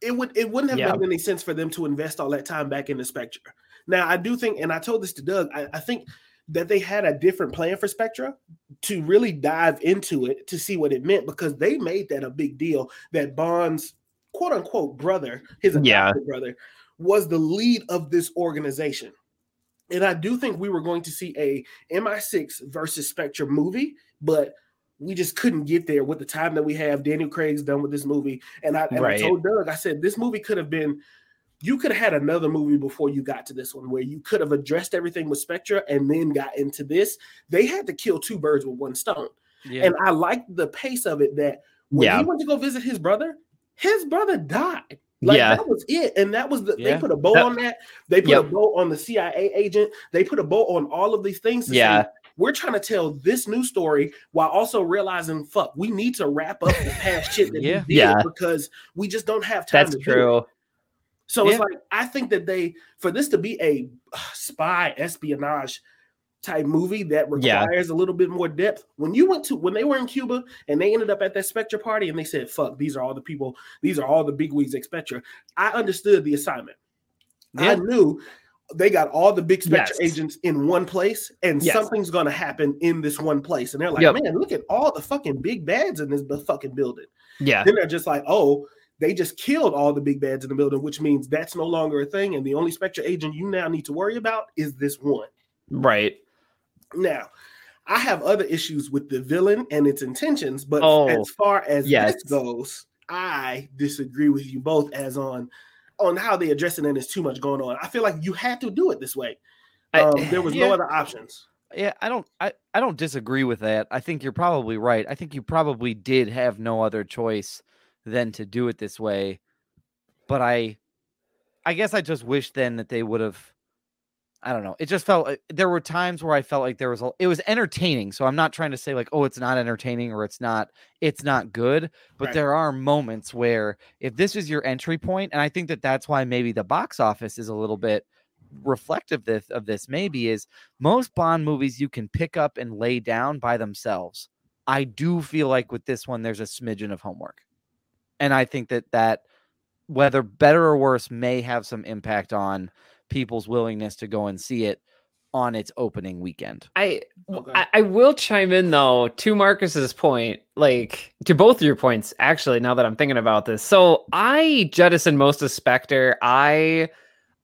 It would it wouldn't have Yeah. made any sense for them to invest all that time back into Spectre. Now, I do think and I told this to Doug, I, I think that they had a different plan for Spectre to really dive into it to see what it meant because they made that a big deal that Bond's quote unquote brother, his Yeah. adopted brother, was the lead of this organization. And I do think we were going to see a MI6 versus Spectre movie, but we just couldn't get there with the time that we have. Daniel Craig's done with this movie. And I, and I told Doug, I said, this movie could have been, you could have had another movie before you got to this one where you could have addressed everything with Spectre and then got into this. They had to kill two birds with one stone. yeah. And I liked the pace of it that when Yeah. he went to go visit his brother, his brother died. Like Yeah. that was it. And that was the they put a bow That- on that. They put a Yep. bow on the CIA agent. They put a bow on all of these things Yeah. say we're trying to tell this new story while also realizing fuck, we need to wrap up the past shit that Yeah. we did Yeah. because we just don't have time that's to do it. true So it's like I think that they for this to be a uh, spy espionage type movie that Yeah. requires a little bit more depth. When you went to when they were in Cuba and they ended up at that Spectre party and they said, "Fuck, these are all the people. These are all the big at Spectre." I understood the assignment. I knew they got all the big Spectre Yes. agents in one place, and Yes. something's going to happen in this one place. And they're like, Yep. "Man, look at all the fucking big bads in this fucking building." yeah then they're just like, oh, they just killed all the big bads in the building, which means that's no longer a thing. And the only Spectre agent you now need to worry about is this one. right Now, I have other issues with the villain and its intentions, but Oh, as far as yes. this goes, I disagree with you both as on on how they address it and there's too much going on. I feel like you had to do it this way. I- Um, there was Yeah. no other options. Yeah, I don't I, I don't disagree with that. I think you're probably right. I think you probably did have no other choice than to do it this way. But I I guess I just wish then that they would have I don't know. It just felt uh, there were times where I felt like there was a, it was entertaining. So I'm not trying to say like, oh, it's not entertaining or it's not it's not good, but Right. there are moments where if this is your entry point, and I think that that's why maybe the box office is a little bit reflective this, of this. Maybe is most Bond movies you can pick up and lay down by themselves. I do feel like with this one, there's a smidgen of homework, and I think that that whether better or worse may have some impact on people's willingness to go and see it on its opening weekend. I, w- Okay. I I will chime in though to Marcus's point, like to both of your points. Actually, now that I'm thinking about this, so I jettisoned most of Spectre. I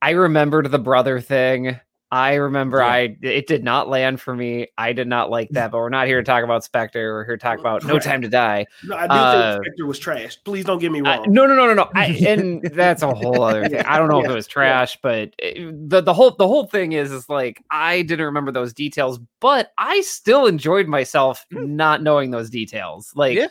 I remembered the brother thing. I remember Yeah. I it did not land for me. I did not like that. But we're not here to talk about Spectre. We're here to talk about No Time to Die. No, I do Uh, think Spectre was trash. Please don't get me Uh, wrong. no, no, no, no, no. I, and that's a whole other thing. I don't know if it was trash, but it- the the whole the whole thing is is like I didn't remember those details, but I still enjoyed myself not knowing those details. Like Yeah.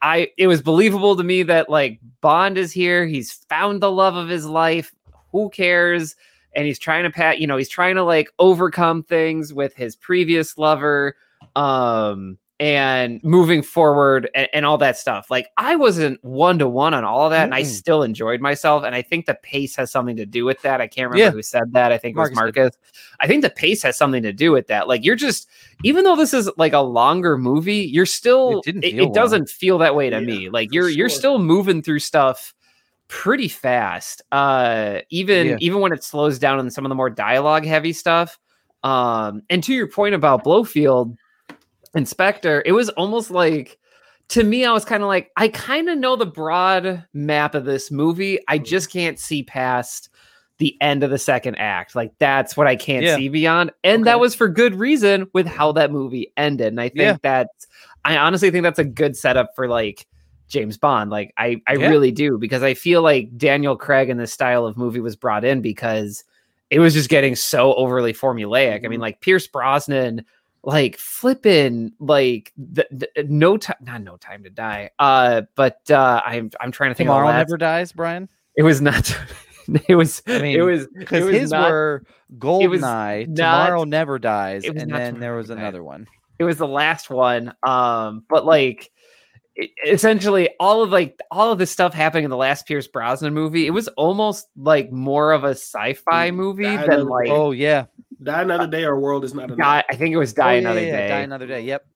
I it was believable to me that like Bond is here, he's found the love of his life. Who cares? And he's trying to pat, you know, he's trying to like overcome things with his previous lover. Um and moving forward and, and all that stuff. Like I wasn't one to one on all of that, and I still enjoyed myself. And I think the pace has something to do with that. I can't remember Yeah. who said that. I think it was Marcus did. I think the pace has something to do with that. Like you're just, even though this is like a longer movie, you're still. It didn't It, it doesn't feel that way to Yeah, me. Like you're you're still moving through stuff pretty fast. Uh, even Yeah. even when it slows down in some of the more dialogue heavy stuff. Um, and to your point about Blofeld, Inspector, it was almost like to me, I was kind of like, I kind of know the broad map of this movie. I just can't see past the end of the second act. Like that's what I can't Yeah. see beyond. And that was for good reason with how that movie ended. And I think Yeah. that's I honestly think that's a good setup for like James Bond. Like I I Yeah. really do because I feel like Daniel Craig in this style of movie was brought in because it was just getting so overly formulaic. I mean, Mhm. like Pierce Brosnan, like flipping, like the, the no time, not no time to die. Uh, but uh, I'm I'm trying to think. Tomorrow the never dies, Brian. It was not. It was. I mean, it was Because it was his not- were Goldeneye, not- Tomorrow Never Dies, and then there was another one. it was the last one um but like essentially all of like all of this stuff happening in the last Pierce Brosnan movie it was almost like more of a sci-fi movie Die than Another like Oh yeah, Die another day, our world is not enough. die, I think it was Oh, Die yeah, Another yeah, yeah, Day Die Another Day. Yep.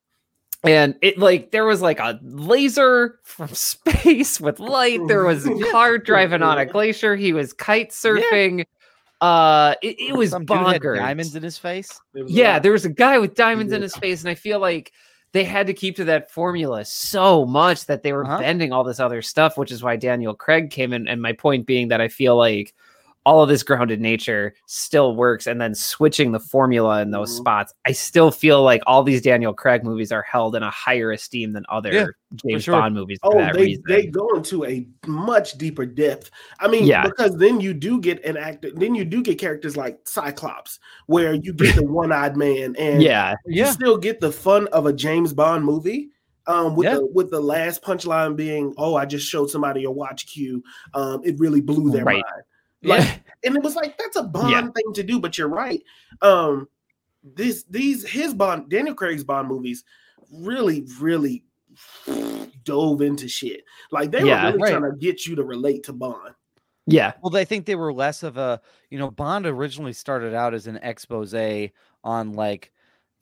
and it like there was like a laser from space with light there was a car driving on a glacier he was kite surfing uh it, it was Some dude had bonkers diamonds in his face. It was a Yeah, there was a guy with diamonds in his face, and I feel like they had to keep to that formula so much that they were Uh-huh. bending all this other stuff, which is why Daniel Craig came in. And my point being that I feel like all of this grounded nature still works, and then switching the formula in those Mhm. spots, I still feel like all these Daniel Craig movies are held in a higher esteem than other James sure. Bond movies for Oh, that they, reason. they go into a much deeper depth. I mean, Yeah. because then you do get an actor, then you do get characters like Cyclops, where you get the one-eyed man, and yeah, you Yeah. still get the fun of a James Bond movie. Um, with Yeah. the with the last punchline being, "Oh, I just showed somebody a watch cue." Um, it really blew their Right. mind. Like, yeah, and it was like that's a Bond Yeah. thing to do, but you're right. Um, this these his Bond Daniel Craig's Bond movies really really dove into shit. Like they Yeah. were really Right. trying to get you to relate to Bond. yeah, Well, I think they were less of a, you know, Bond originally started out as an expose on like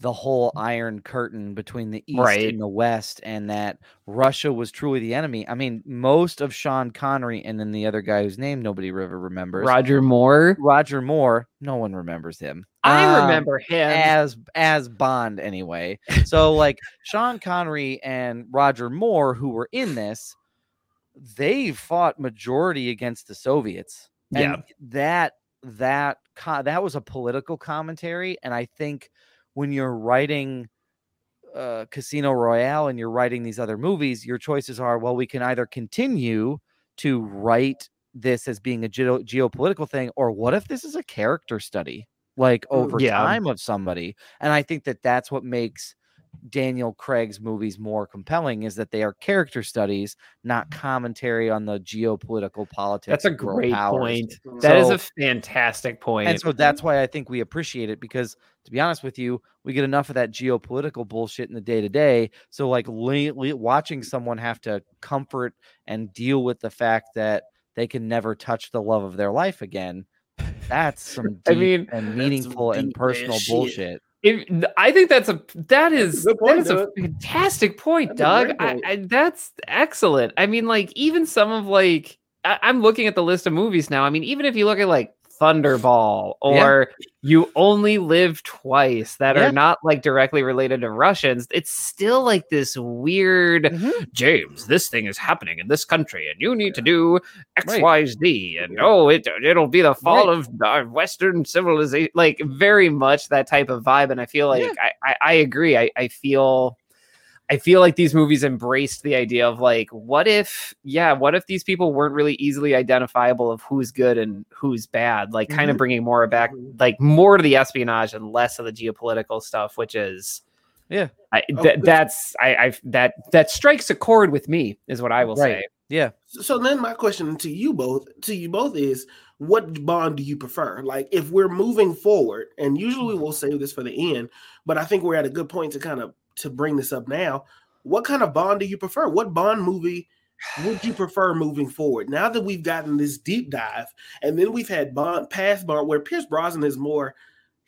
the whole Iron Curtain between the East Right. and the West, and that Russia was truly the enemy. I mean, most of Sean Connery and then the other guy whose name nobody ever remembers, Roger Moore. Roger Moore, no one remembers him. I Um, remember him. as as Bond anyway. So like Sean Connery and Roger Moore, who were in this, they fought majority against the Soviets. And Yeah. that that that was a political commentary, and I think when you're writing uh, Casino Royale and you're writing these other movies, your choices are well, we can either continue to write this as being a geo- geopolitical thing, or what if this is a character study, like over yeah. time of somebody? And I think that that's what makes Daniel Craig's movies more compelling is that they are character studies, not mm. commentary on the geopolitical politics. That's a great powers. point. Mm. That is So- a fantastic point. And so that's why I think we appreciate it because, to be honest with you, we get enough of that geopolitical bullshit in the day to day. So, like, le- le- watching someone have to comfort and deal with the fact that they can never touch the love of their life again. That's some deep I mean, and meaningful and deep-ass personal bullshit. If, I think that's a that is a point, that is a fantastic point, That's Doug. I. I, that's excellent. I mean, like even some of like I, I'm looking at the list of movies now. I mean, even if you look at like Thunderball Yeah. or You Only Live Twice, that Yeah. are not like directly related to Russians, it's still like this weird. Mm-hmm. James, this thing is happening in this country, and you need to do XYZ. Right. Y, Z, and oh, it it'll be the fall of uh, Western civilization. Like very much that type of vibe, and I feel like Yeah. I, I I agree. I I feel. I feel like these movies embraced the idea of like, what if, yeah, what if these people weren't really easily identifiable of who's good and who's bad? Like, kind of Mm-hmm. bringing more back, like more to the espionage and less of the geopolitical stuff, which is, Yeah. I, Oh, th- good. that's I, I that that strikes a chord with me, is what I will Right. say. Yeah. So then my question to you both, to you both is what bond do you prefer? Like if we're moving forward, and usually we'll save this for the end, but I think we're at a good point to kind of to bring this up now. What kind of bond do you prefer? What bond movie would you prefer moving forward? Now that we've gotten this deep dive, and then we've had Bond past Bond where Pierce Brosnan is more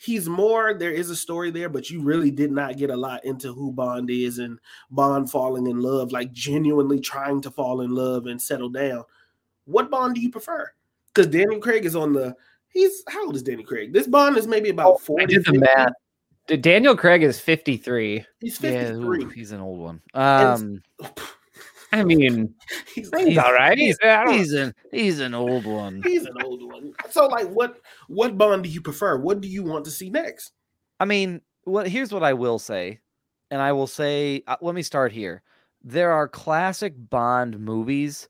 he's more there is a story there but you really did not get a lot into who bond is and bond falling in love like genuinely trying to fall in love and settle down what bond do you prefer because daniel craig is on the he's how old is daniel craig this bond is maybe about 40 Oh, I did the math. D- Daniel Craig is 53. he's Yeah. 53 ooh, he's an old one. Um, I mean, he's, he's all right. He's, I he's an he's an old one. he's an old one so like what what bond do you prefer what do you want to see next I mean, what here's what I will say, and I will say, uh, let me start here. There are classic Bond movies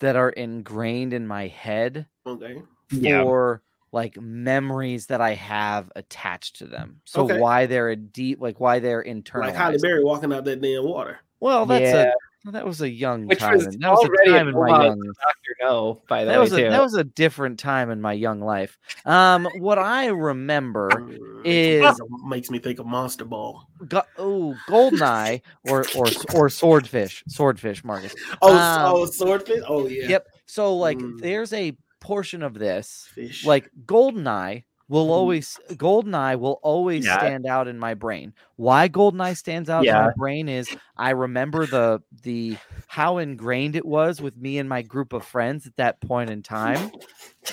that are ingrained in my head okay Yeah. for like memories that I have attached to them. So Okay. why they're a deep, like why they're internal. like Halle Berry walking out that damn water Well, that's Yeah. a that was a young Which time. was that was a a time in my young. Doctor No, by the That way, was a too. that was a different time in my young life. Um, what I remember is makes me- makes me think of Monster Ball. Go- oh, Goldeneye or or or Swordfish, Swordfish, Marcus. Oh, Um, oh, swordfish. Oh yeah. Yep. So like, Mm. there's a portion of this, Fish. like Goldeneye will Mhm. always Goldeneye will always Yeah. stand out in my brain. Why Goldeneye stands out in my brain is I remember the the how ingrained it was with me and my group of friends at that point in time.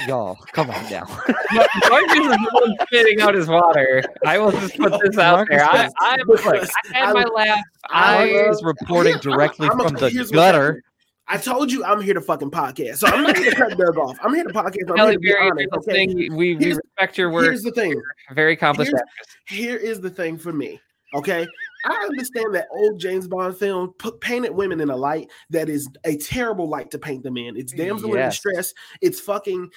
Y'all, come on now. Marcus is the one spitting out his water. I will just put this out Marcus there. I, is- I, look, Because I had I- my laugh. I I, was reporting directly I'm a- from the here's what's gutter. I told you I'm here to fucking podcast, so I'm not going to cut Doug off. I'm here to podcast. I'm here to be honest. Okay. listening, we, we respect your work. Here's the thing. Very accomplished. here's- Here is the thing for me. Okay, I understand that old James Bond film put, painted women in a light that is a terrible light to paint them in. It's damsel in Yes. distress. It's fucking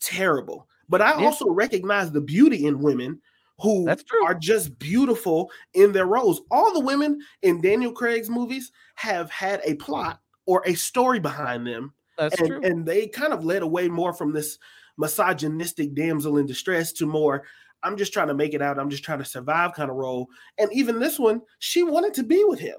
terrible. But I Yeah. also recognize the beauty in women who are just beautiful in their roles. All the women in Daniel Craig's movies have had a plot or a story behind them, That's and, true. and they kind of led away more from this misogynistic damsel in distress to more. I'm just trying to make it out. I'm just trying to survive kind of role. And even this one, she wanted to be with him.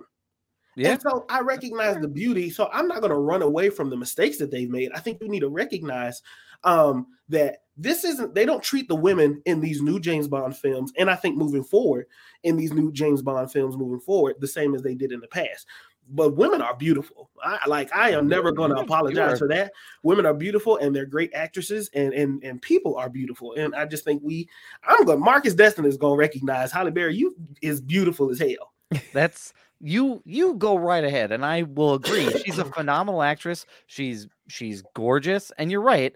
yeah. And so I recognize the beauty. So I'm not going to run away from the mistakes that they've made. I think we need to recognize um, that this isn't, they don't treat the women in these new James Bond films. And I think moving forward in these new James Bond films moving forward, the same as they did in the past. But women are beautiful. I like I am never going to apologize for that. Women are beautiful and they're great actresses and and and people are beautiful. And I just think we I'm going Marcus Destin is going to recognize Halle Berry you is beautiful as hell. That's you you go right ahead and I will agree. She's a phenomenal actress. She's she's gorgeous and you're right.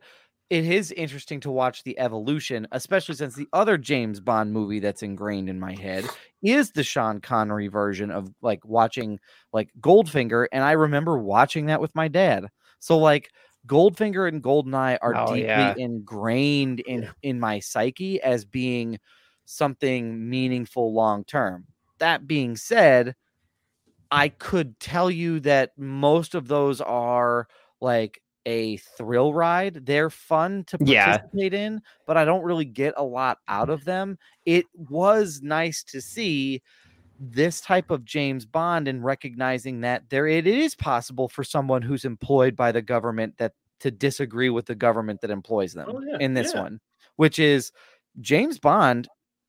It is interesting to watch the evolution, especially since the other James Bond movie that's ingrained in my head is the Sean Connery version of like watching like Goldfinger and I remember watching that with my dad. So like Goldfinger and Goldeneye are Oh, deeply yeah. ingrained in in my psyche as being something meaningful long term that being said, I could tell you that most of those are like a thrill ride. They're fun to Yeah. participate in, but I don't really get a lot out of them. It was nice to see this type of James Bond and recognizing that there it is possible for someone who's employed by the government that to disagree with the government that employs them Oh, yeah, in this yeah. one, which is James Bond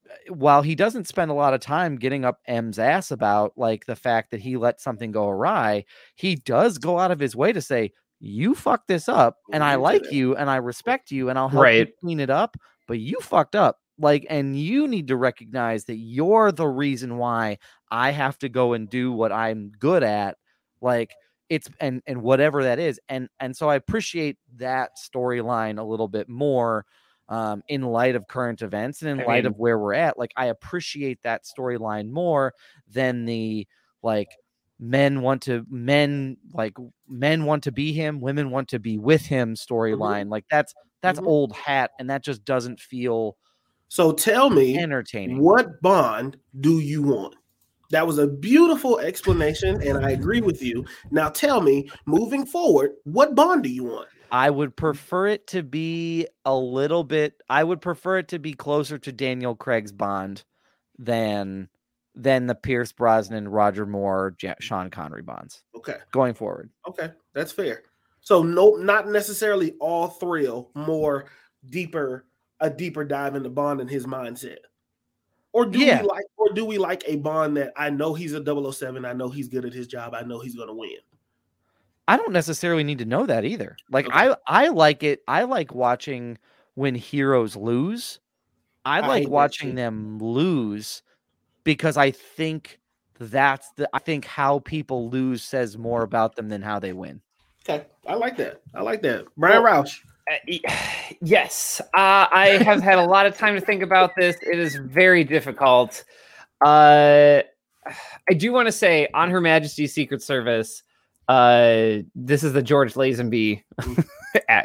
uh, while he doesn't spend a lot of time getting up M's ass about like the fact that he let something go awry, he does go out of his way to say, You fucked this up, and I like you and I respect you, and I'll help you clean it up, but you fucked up. Like, and you need to recognize that you're the reason why I have to go and do what I'm good at. Like, it's and and whatever that is and and so i appreciate that storyline a little bit more um in light of current events and in I light mean- of where we're at like i appreciate that storyline more than the like men want to men like men want to be him women want to be with him storyline like that's that's Mhm. old hat and that just doesn't feel So tell me, entertaining what bond do you want? That was a beautiful explanation, and I agree with you. Now tell me, moving forward, what bond do you want? I would prefer it to be a little bit. I would prefer it to be closer to Daniel Craig's Bond than than the Pierce Brosnan, Roger Moore, Ja- Sean Connery Bonds Okay, going forward. okay, that's fair. So no, not necessarily all thrill, more deeper, a deeper dive into Bond and his mindset. Or do Yeah. we like, or do we like a Bond that I know he's a 007, I know he's good at his job, I know he's going to win. I don't necessarily need to know that either. Like Okay. I I like it. I like watching when heroes lose. I I like watching them lose because I think that's the I think how people lose says more about them than how they win. Okay, I like that. I like that. Brian Roush. Uh, yes, uh, I have had a lot of time to think about this. It is very difficult. Uh, I do want to say, on Her Majesty's Secret Service, uh, this is the George Lazenby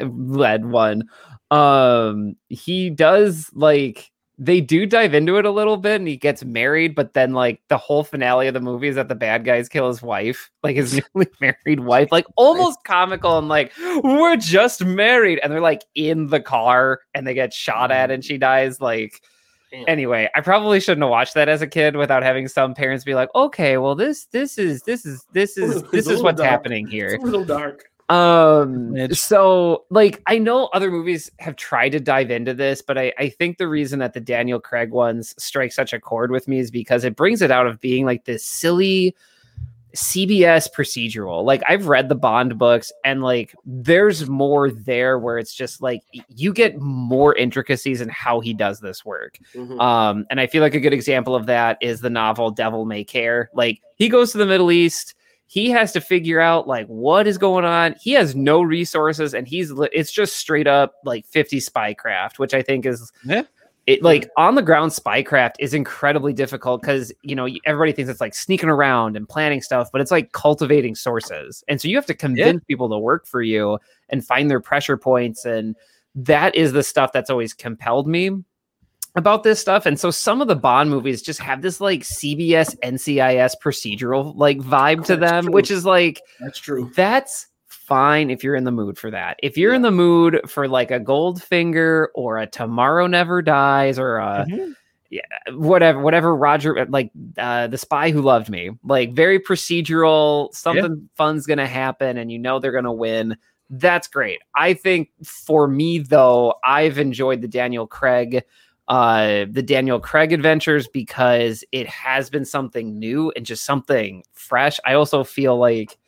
led one. Um, he does like they do dive into it a little bit, and he gets married, but then like the whole finale of the movie is that the bad guys kill his wife, like his newly married wife, like almost comical and like we're just married, and they're like in the car and they get shot at mm-hmm. and she dies. Like Damn. anyway, I probably shouldn't have watched that as a kid without having some parents be like, okay, well this this is this is this is this is what's dark. happening here. It's a little dark. Um, Mitch. so like I know other movies have tried to dive into this, but I, I think the reason that the Daniel Craig ones strike such a chord with me is because it brings it out of being like this silly CBS procedural. Like I've read the Bond books and like there's more there where it's just like you get more intricacies in how he does this work. Mhm. Um, and I feel like a good example of that is the novel Devil May Care. Like he goes to the Middle East, he has to figure out like what is going on. He has no resources, and he's it's just straight up like 50 spycraft, which I think is Yeah. It like on the ground spycraft is incredibly difficult because you know everybody thinks it's like sneaking around and planning stuff, but it's like cultivating sources, and so you have to convince people to work for you and find their pressure points, and that is the stuff that's always compelled me about this stuff. And so some of the Bond movies just have this like CBS NCIS procedural like vibe to That's them, true. which is like That's true. that's fine if you're in the mood for that. If you're in the mood for like a Goldfinger or a Tomorrow Never Dies or a Mhm. whatever whatever Roger like uh the spy who loved me like very procedural something fun's gonna happen and you know they're gonna win that's great I think for me though I've enjoyed the Daniel Craig uh the Daniel Craig adventures because it has been something new and just something fresh. I also feel like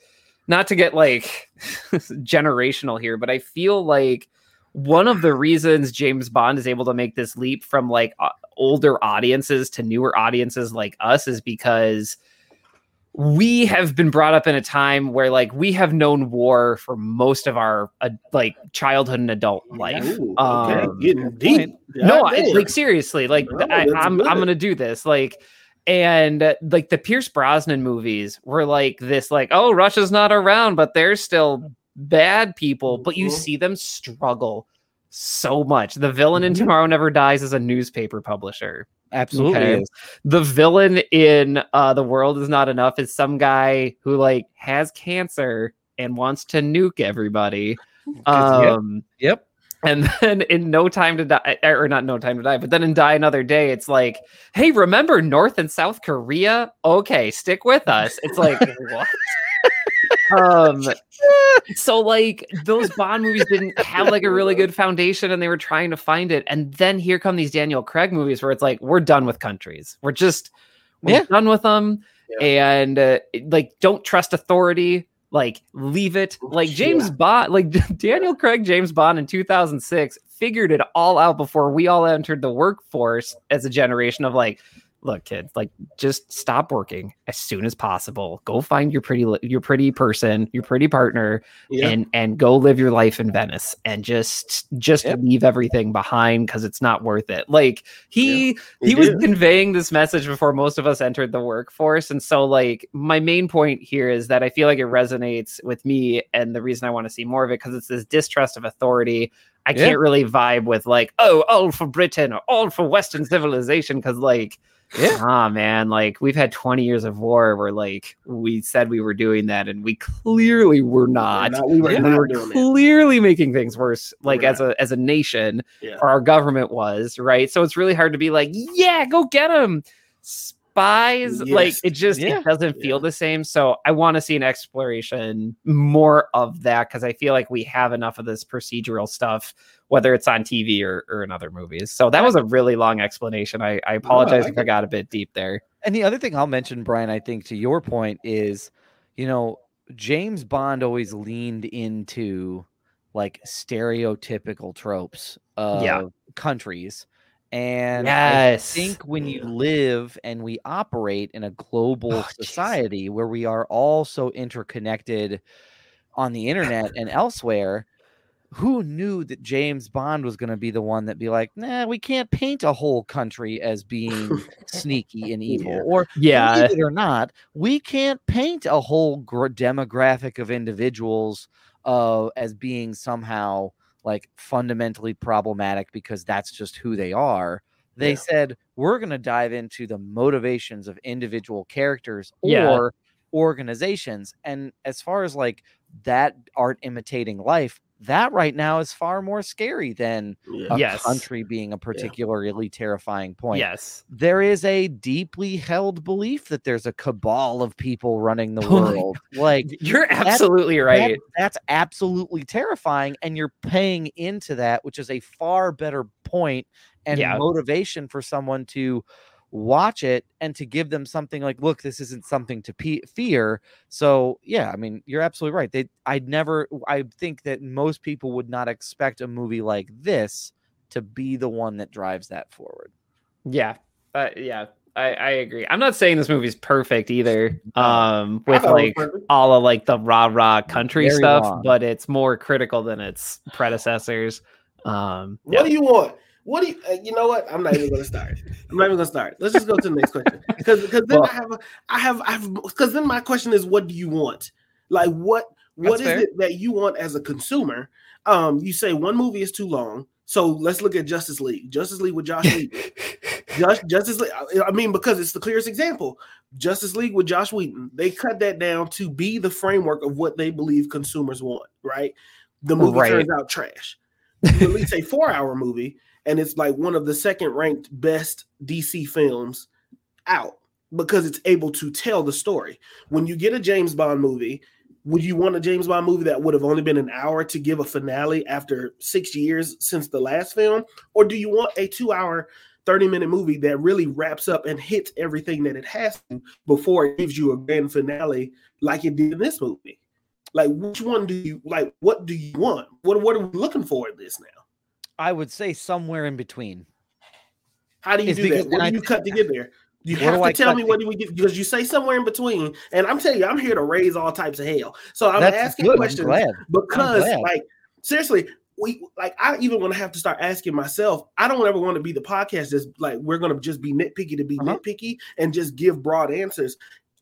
not to get like generational here but I feel like one of the reasons James Bond is able to make this leap from like uh, older audiences to newer audiences like us is because we have been brought up in a time where like we have known war for most of our uh, like childhood and adult life. Ooh, okay, Um, getting deep. no, I, like seriously, like Oh, I, that's I'm good. I'm gonna do this. Like, and uh, like the Pierce Brosnan movies were like this, like oh Russia's not around, but they're still bad people. But you Mhm. see them struggle so much. The villain in Mhm. Tomorrow Never Dies is a newspaper publisher. Absolutely Okay. The villain in uh, The World Is Not Enough is some guy who like has cancer and wants to nuke everybody. Um, Yep. and then in No Time to Die, or not No Time to Die, but then in Die Another Day, it's like, hey, remember North and South Korea? Okay, stick with us. It's like, what? Um so like those bond movies didn't have like a really good foundation and they were trying to find it. And then here come these daniel craig movies where it's like we're done with countries. We're just we're Yeah. done with them and uh, like don't trust authority. Like leave it. Like james Yeah. bond like daniel craig james bond in 2006 figured it all out before we all entered the workforce as a generation of like look kids like just stop working as soon as possible go find your pretty your pretty person your pretty partner Yeah. and and go live your life in venice and just just Yep. leave everything behind because it's not worth it like he he He was conveying this message before most of us entered the workforce and so like my main point here is that i feel like it resonates with me and the reason i want to see more of it because it's this distrust of authority i Yeah. can't really vibe with like oh all for britain or all for western civilization because like Yeah. ah man like we've had 20 years of war where like we said we were doing that and we clearly were not Not- we were and not we were doing that. clearly making things worse like We're as a as a nation Yeah. or our government was right so it's really hard to be like yeah go get them spies like it just Yeah. it doesn't Yeah. feel the same so i want to see an exploration more of that because i feel like we have enough of this procedural stuff whether it's on tv or, or in other movies so that was a really long explanation i, I apologize like if i got a bit deep there And the other thing I'll mention, Brian, I think to your point is, you know, James Bond always leaned into like stereotypical tropes of Yeah. countries. And Yes. I think when you live and we operate in a global Oh, society where we are all so interconnected on the internet and elsewhere, who knew that James Bond was going to be the one that be like, nah, we can't paint a whole country as being sneaky and evil, Yeah. or yeah believe it or not, we can't paint a whole gr- demographic of individuals uh, as being somehow like fundamentally problematic because that's just who they are. They Yeah. said we're going to dive into the motivations of individual characters Yeah. or organizations, and as far as like that art imitating life, that right now is far more scary than Yeah. a Yes. country being a particularly terrifying point yes there is a deeply held belief that there's a cabal of people running the Oh world. Like you're absolutely that- right that's absolutely terrifying, and you're paying into that, which is a far better point and Yeah. motivation for someone to watch it and to give them something like, look, this isn't something to pe- fear. So yeah, I mean, you're absolutely right. They, I'd never, I think that most people would not expect a movie like this to be the one that drives that forward. Yeah, uh, yeah, I, I agree. I'm not saying this movie's perfect either. Um, with thought it was like all of like the rah rah country Very stuff, long. but it's more critical than its predecessors. Um, What do you want? What do you? Uh, you know what? I'm not even going to start. I'm not even going to start. Let's just go to the next question because because then Well- I have a I have I have because then my question is what do you want? Like what what is fair. it that you want as a consumer? Um, you say one movie is too long, so let's look at Justice League. Justice League with Josh Whedon. Just, Justice League. I- I mean, because it's the clearest example. Justice League with Josh Whedon. They cut that down to be the framework of what they believe consumers want. Right. The movie Right. turns out trash. You release a four-hour movie, and it's like one of the second-ranked best DC films out because it's able to tell the story. When you get a James Bond movie, would you want a James Bond movie that would have only been an hour to give a finale after six years since the last film? Or do you want a two hour, 30 minute movie that really wraps up and hits everything that it has to before it gives you a grand finale like it did in this movie? Like, which one do you like? What do you want? What, what are we looking for in this now? I would say somewhere in between. How do you do that? What do you cut to get there? You have to I tell me what do we get because you say somewhere in between, and I'm telling you, I'm here to raise all types of hell. So I'm That's asking good. Questions because, like, seriously, we like I even want to have to start asking myself. I don't ever want to be the podcast that's like we're going to just be nitpicky to be Uh-huh. nitpicky and just give broad answers.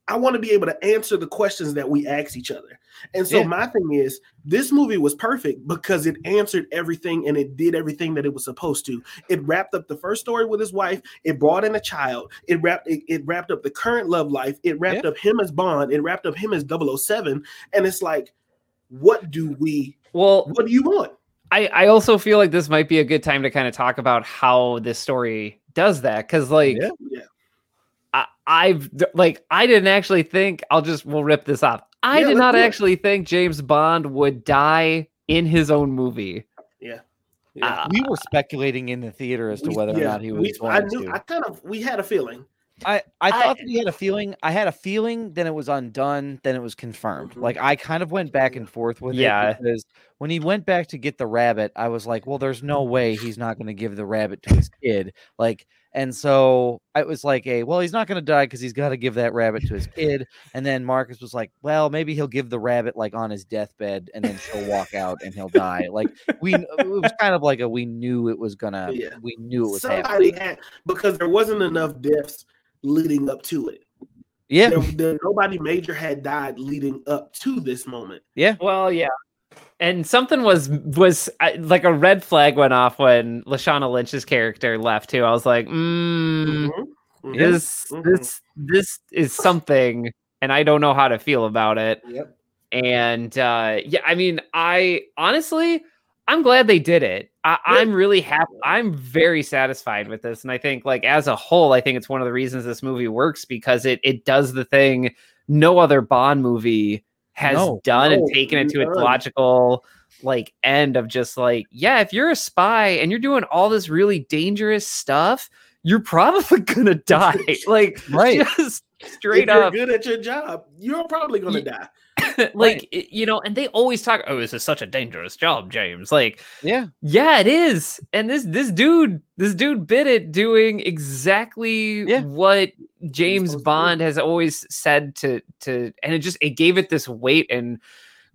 I want to be able to answer the questions that we ask each other. And so Yeah. my thing is, this movie was perfect because it answered everything and it did everything that it was supposed to. It wrapped up the first story with his wife. It brought in a child. It wrapped it, it wrapped up the current love life. It wrapped Yeah. up him as Bond. It wrapped up him as 007. And it's like, what do we? Well, What do you want? I, I also feel like this might be a good time to kind of talk about how this story does that because like Yeah. Yeah. I, I've like I didn't actually think I'll just we'll rip this off. I Yeah, did not do it. actually think James Bond would die in his own movie. Yeah. Uh, we were speculating in the theater as to We- whether or not he was we- I knew. to. I kind of. We had a feeling. I, I I- thought that he had a feeling. I had a feeling, then it was undone, then it was confirmed. Mhm. Like I kind of went back and forth with Yeah. it because when he went back to get the rabbit, I was like, well, there's no way he's not going to give the rabbit to his kid. Like, and so it was like a well, he's not going to die because he's got to give that rabbit to his kid. And then Marcus was like, well, maybe he'll give the rabbit like on his deathbed, and then she'll walk out and he'll die. Like we, it was kind of like a we knew it was gonna. Yeah. We knew it was Somebody happening. had because there wasn't enough deaths leading up to it. Yeah. There, there- nobody major had died leading up to this moment. Yeah, well, yeah. And something was was uh, like a red flag went off when Lashana Lynch's character left too. I was like, mm, Mhm. Mhm. this Mhm. this this is something, and I don't know how to feel about it. Yep. And uh, yeah, I mean, I honestly, I'm glad they did it. I. I'm really happy. I'm very satisfied with this, and I think, like as a whole, I think it's one of the reasons this movie works because it it does the thing no other Bond movie has No, done and taken it to its logical like end of just like yeah if you're a spy and you're doing all this really dangerous stuff you're probably gonna die like Right. just straight if you're up good at your job, you're probably gonna Ye- die. like it- you know and they always talk oh this is such a dangerous job james like Yeah. yeah it is and this this dude this dude bit it doing exactly Yeah. what james supposed to do. bond has always said to to and it just it gave it this weight and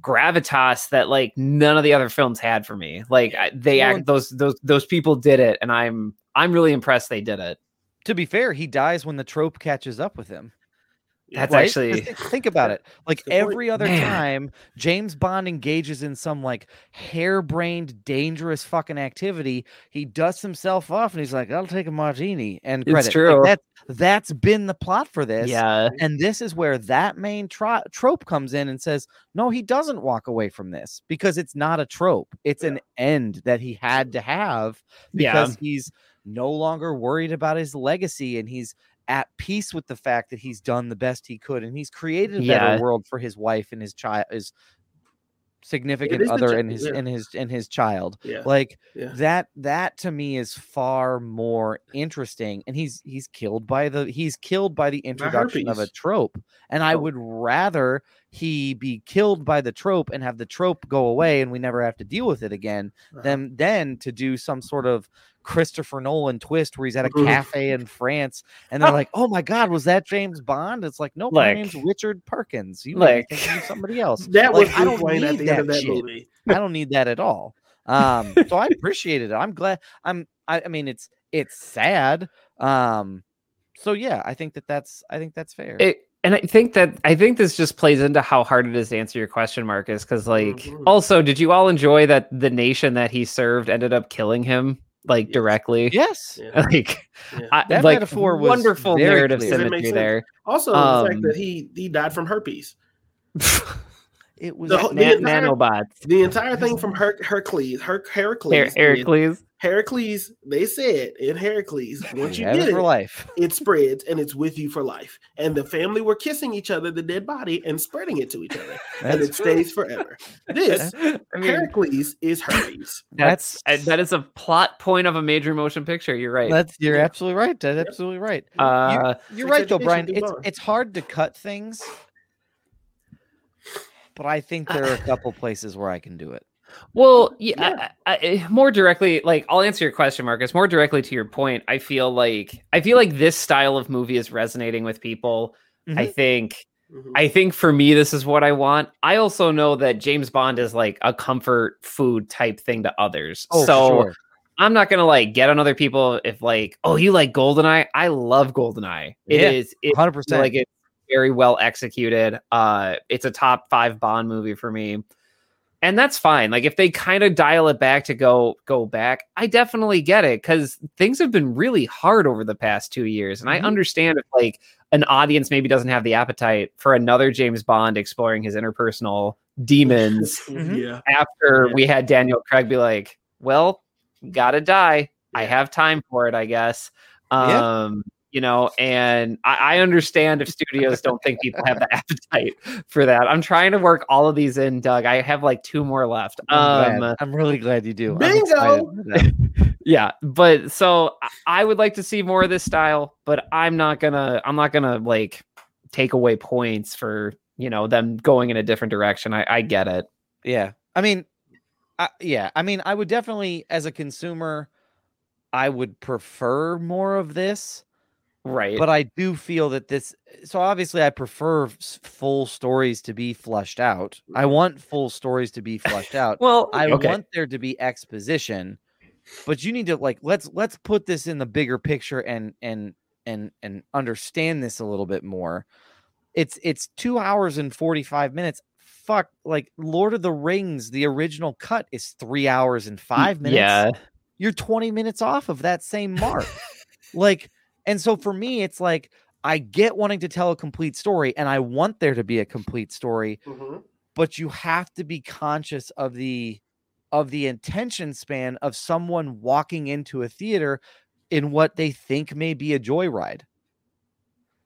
gravitas that like none of the other films had for me like I, they Well, act those those those people did it and i'm i'm really impressed they did it To be fair, he dies when the trope catches up with him. That's right? actually- think about it. Like That's a good point. every other Man. time James Bond engages in some like harebrained, dangerous fucking activity, he dusts himself off and he's like, "I'll take a martini." And It's credit. Like, true. that that's been the plot for this. yeah And this is where that main tro- trope comes in and says, no, he doesn't walk away from this because it's not a trope. It's an end that he had to have yeah because he's no longer worried about his legacy and he's at peace with the fact that he's done the best he could and he's created a better Yeah. world for his wife and his child his significant other chi- and his yeah. and his and his child Yeah. like Yeah. that that to me is far more interesting and he's he's killed by the he's killed by the introduction of a trope and i Oh. would rather he be killed by the trope and have the trope go away and we never have to deal with it again Uh-huh. than then to do some sort of christopher nolan twist where he's at a cafe in france and they're like oh my god was that james bond it's like no my Like- name's richard perkins you like like- thinking of somebody else That Like, was I don't Wayne at need the end of that that shit. movie. I don't need that at all. Um, so I appreciated it. I'm glad. I'm. I, I mean, it's it's sad. Um, so yeah, I think that that's. I think that's fair. it, and I think that I think this just plays into how hard it is to answer your question, Marcus. Because like, Mhm. also, did you all enjoy that the nation that he served ended up killing him like Yes. directly? yes, Yeah. Like, Yeah. I, That like metaphor was wonderful narrative clear. Does it make symmetry there. Also, the Um, fact that he he died from herpes. it was. The whole- Na- entire- nanobots, The entire thing from Her- Hercules, Her- Heracles, Her- Heracles. Heracles. They said in Heracles, once you had get it for it, life. it spreads and it's with you for life. And the family were kissing each other, the dead body, and spreading it to each other, and That's it stays forever. This I mean, Heracles is herpes. that's That's- that is a plot point of a major motion picture. You're right. That's you're Yeah. absolutely right. That's absolutely right. Uh, You're Sex right though, Brian. It's it's hard to cut things, but I think there are a couple places where I can do it. Well, yeah, I, I, more directly, like I'll answer your question, Marcus. More directly to your point, I feel like I feel like this style of movie is resonating with people. I Mm-hmm. think, Mhm. I think for me, this is what I want. I also know that James Bond is like a comfort food type thing to others. Oh, so sure. I'm not gonna like get on other people if like, oh, you like Goldeneye. I love Goldeneye. It Yeah, is it, hundred percent. like it. Very well executed. Uh, it's a top five Bond movie for me, and that's fine. Like if they kind of dial it back to go go back, I definitely get it because things have been really hard over the past two years, and Mhm. I understand if like an audience maybe doesn't have the appetite for another James Bond exploring his interpersonal demons Mhm. Yeah. after Yeah. we had Daniel Craig be like, "Well, gotta die. I have time for it, I guess." Yeah. Um, you know, and I, I understand if studios don't think people have the appetite for that. I'm trying to work all of these in, Doug. I have like two more left. I'm, Um, glad. I'm really glad you do. Bingo! excited for them. yeah, but so I- I would like to see more of this style, but I'm not gonna I'm not gonna like take away points for you know them going in a different direction. I, I get it. Yeah. I mean, I, yeah. I mean, I would definitely, as a consumer, I would prefer more of this. Right. But I do feel that this. So obviously, I prefer full stories to be flushed out. I want full stories to be flushed out. well, I okay. want there to be exposition, but you need to like let's let's put this in the bigger picture and and and and understand this a little bit more. It's it's two hours and forty five minutes. Fuck, like Lord of the Rings, the original cut is three hours and five minutes. Yeah. you're twenty minutes off of that same mark. like, and so for me, it's like I get wanting to tell a complete story, and I want there to be a complete story Mhm. but you have to be conscious of the of the attention span of someone walking into a theater in what they think may be a joyride.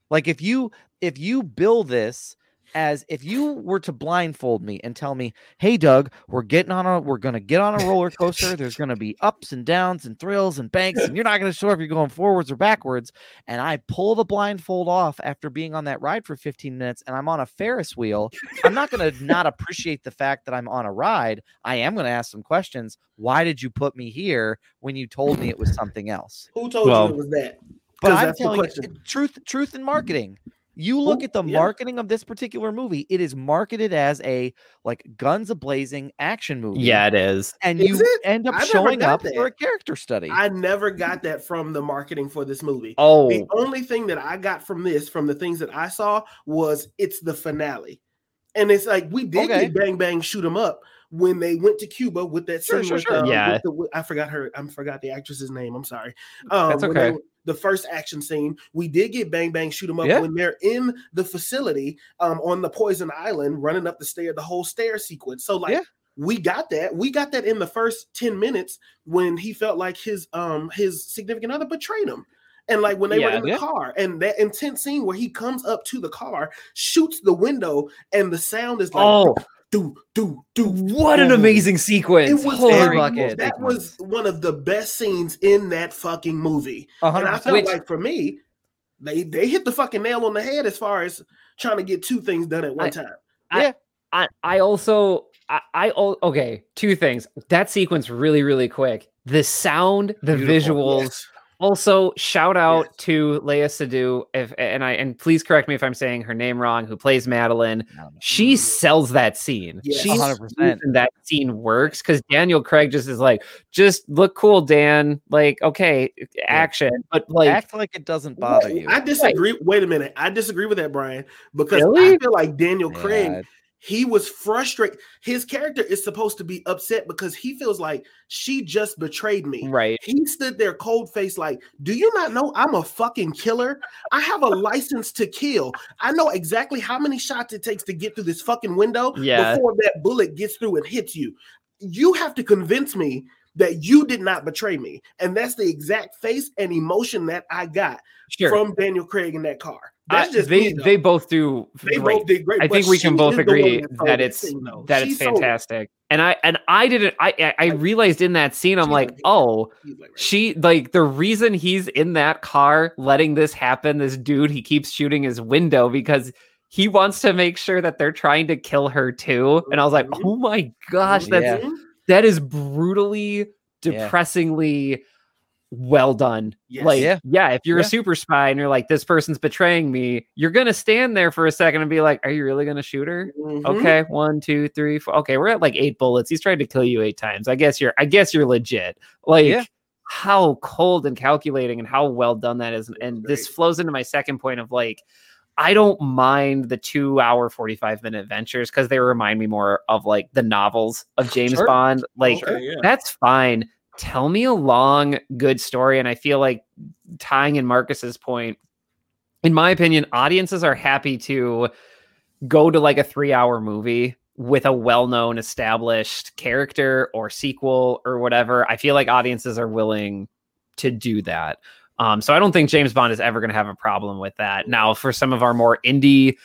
Like if you if you build this as if you were to blindfold me and tell me, "Hey Doug, we're getting on a we're going to get on a roller coaster. There's going to be ups and downs and thrills and banks and you're not going to sure if you're going forwards or backwards." And I pull the blindfold off after being on that ride for 15 minutes and I'm on a Ferris wheel, I'm not going to not appreciate the fact that I'm on a ride. I am going to ask some questions. Why did you put me here when you told me it was something else? Who told Well- you it was that? But I'm telling you, truth, truth in marketing. You look Who- at the yeah. marketing of this particular movie; it is marketed as a like guns a blazing action movie. Yeah, it is. and Is you it? end up I showing up for a character study. I never got that from the marketing for this movie. Oh, The only thing that I got from this, from the things that I saw, was it's the finale. And it's like we did Okay. bang bang shoot 'em up when they went to Cuba with that Sure, scene sure, with, sure. um, Yeah. the- I forgot her. I forgot the actress's name. I'm sorry. Um, That's when they- okay. the first action scene, we did get bang bang shoot 'em up Yeah. when they're in the facility um, on the poison island, running up the stair, the whole stair sequence. So like. Yeah. We got that. We got that in the first 10 minutes when he felt like his um his significant other betrayed him. And like when they were in the Yeah. car, and that intense scene where he comes up to the car, shoots the window, and the sound is like oh, do do do. what an amazing sequence! It was Holy very bucket. that was one of the best scenes in that fucking movie. A And I felt Which- like for me, they they hit the fucking nail on the head as far as trying to get two things done at one I- time. I, I also I, I okay two things that sequence really really quick the sound the Beautiful, visuals Yes. Also shout out Yes. to Léa Seydoux if and I and please correct me if I'm saying her name wrong who plays Madeleine she sells that scene Yes. she's 100%. that scene works because Daniel Craig just is like just look cool Dan like okay action but like Act like it doesn't bother you. I disagree. Wait a minute. I disagree with that, Brian, because Really? I feel like Daniel Craig Yeah, he was frustrated. His character is supposed to be upset because he feels like she just betrayed me. right He stood there cold faced, like, Do you not know I'm a fucking killer? I have a license to kill. I know exactly how many shots it takes to get through this fucking window Yeah. before that bullet gets through and hits you. You have to convince me that you did not betray me. And that's the exact face and emotion that I got sure from Daniel Craig in that car. That's I- just they me, they both do They great. both did great. I think we can both is the one agree that it's scene, that it's fantastic. And I and I didn't I I- realized in that scene I'm like, "Oh, she like the reason he's in that car letting this happen this dude he keeps shooting his window because he wants to make sure that they're trying to kill her too." And I was like, Mhm. "Oh my gosh, that's Yeah. Mhm. that is brutally depressingly well done. Yes. Like, Yeah. yeah. if you're Yeah. a super spy and you're like, this person's betraying me, you're gonna stand there for a second and be like, Are you really gonna shoot her? Mhm. Okay, one, two, three, four. Okay, we're at like eight bullets. He's tried to kill you eight times. I guess you're I guess you're legit. Like Yeah. how cold and calculating and how well done that is. And this flows into my second point of like I don't mind the two hour, 45 minute adventures because they remind me more of like the novels of James Sure. Bond. Like, Okay, yeah. that's fine. Tell me a long, good story. And I feel like tying in Marcus's point, in my opinion, audiences are happy to go to like a three hour movie with a well known established character or sequel or whatever. I feel like audiences are willing to do that. Um, so I don't think James Bond is ever going to have a problem with that. Now, for some of our more indie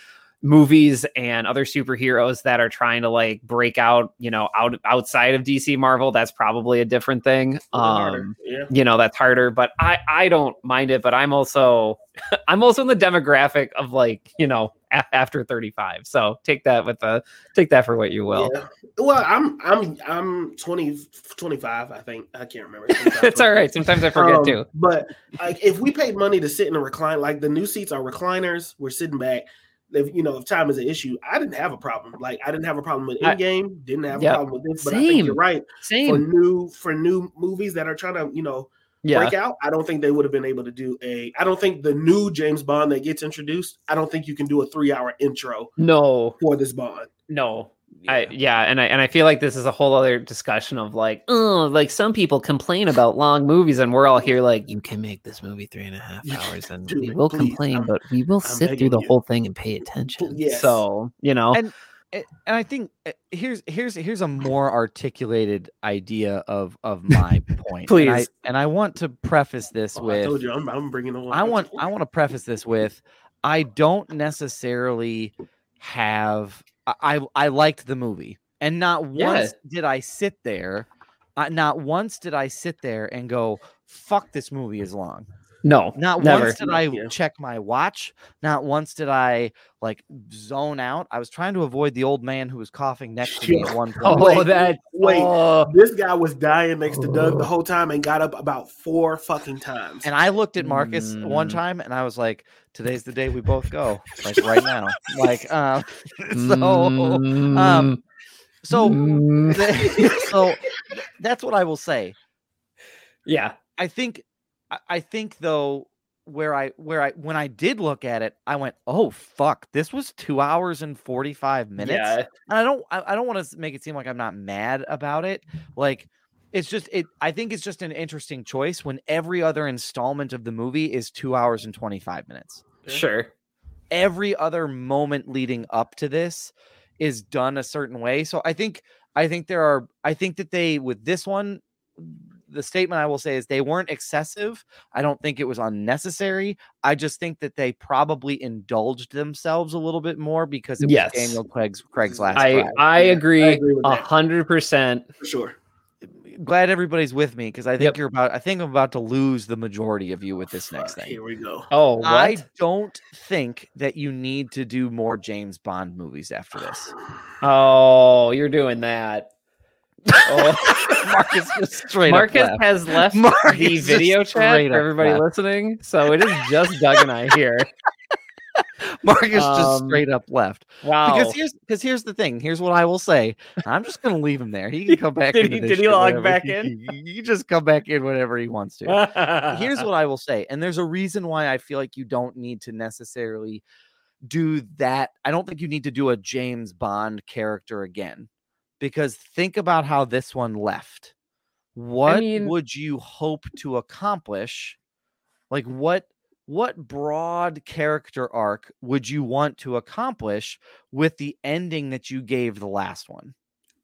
movies and other superheroes that are trying to like break out, you know, out outside of DC Marvel, that's probably a different thing. Um, yeah. you know, that's harder, but I I don't mind it, but I'm also I'm also in the demographic of like, you know, a- after 35. So take that with the take that for what you will. Yeah. Well, I'm I'm I'm 20 25, I think. I can't remember. it's all right. Sometimes I forget Um, too. But like if we paid money to sit in a recline, like the new seats are recliners, we're sitting back. If you know, if time is an issue, I didn't have a problem. Like I didn't have a problem with I- Endgame, didn't have Yep. a problem with this. But I think you're right. Same. For new for new movies that are trying to, you know, Yeah. break out, I don't think they would have been able to do a I don't think the new James Bond that gets introduced, I don't think you can do a three hour intro No. for this Bond. No. I yeah, and I and I feel like this is a whole other discussion of like, oh, like some people complain about long movies, and we're all here like, you can make this movie three and a half hours, and we will please. complain, I'm- but we will I'm sit through the you. whole thing and pay attention. Yes. So you know, And- and I think uh, here's here's here's a more articulated idea of of my point. And I, Please. and I want to preface this Oh, I with told you I'm, I'm bringing on. I want I want to preface this with I don't necessarily have I I, liked the movie and not Yeah. once did I sit there uh, not once did I sit there and go fuck this movie is long. No, Not Never. once did I Yeah. check my watch. Not once did I like zone out. I was trying to avoid the old man who was coughing next to me at one point. Oh, Wait, that wait. oh. This guy was dying next to Doug the whole time and got up about four fucking times. And I looked at Marcus one Mm. time and I was like, today's the day we both go. Like right now. Like um so Mm, um so mm, so that's what I will say. yeah, I think I- I think though where I where I when I did look at it, I went, "Oh fuck, this was 2 hours and 45 minutes." yeah, And I don't I, I don't want to make it seem like I'm not mad about it. Like it's just it I think it's just an interesting choice when every other installment of the movie is 2 hours and 25 minutes. sure. Every other moment leading up to this is done a certain way. So I think I think there are I think that they with this one the statement I will say is they weren't excessive. I don't think it was unnecessary. I just think that they probably indulged themselves a little bit more because it Yes. was Daniel Craig's Craig's last I ride. I Yeah, I agree agree a hundred percent. for sure. glad everybody's with me because I think Yep. you're about I think I'm about to lose the majority of you with this next thing. Here we go. Oh, what? I don't think that you need to do more James Bond movies after this. Oh, you're doing that. Oh. Marcus just straight Marcus up laughed. has left Marcus the video chat for everybody laughed. listening, so it is just Doug and I here. Marcus just Um, straight up left. Wow. Because here's because here's the thing. Here's what I will say. I'm just gonna leave him there. He can come back. Did he- did he log whenever back he- in? he- he just come back in whenever he wants to. here's what I will say, and there's a reason why I feel like you don't need to necessarily do that. I don't think you need to do a James Bond character again, because think about how this one left. What mean- would you hope to accomplish? Like what what broad character arc would you want to accomplish with the ending that you gave the last one?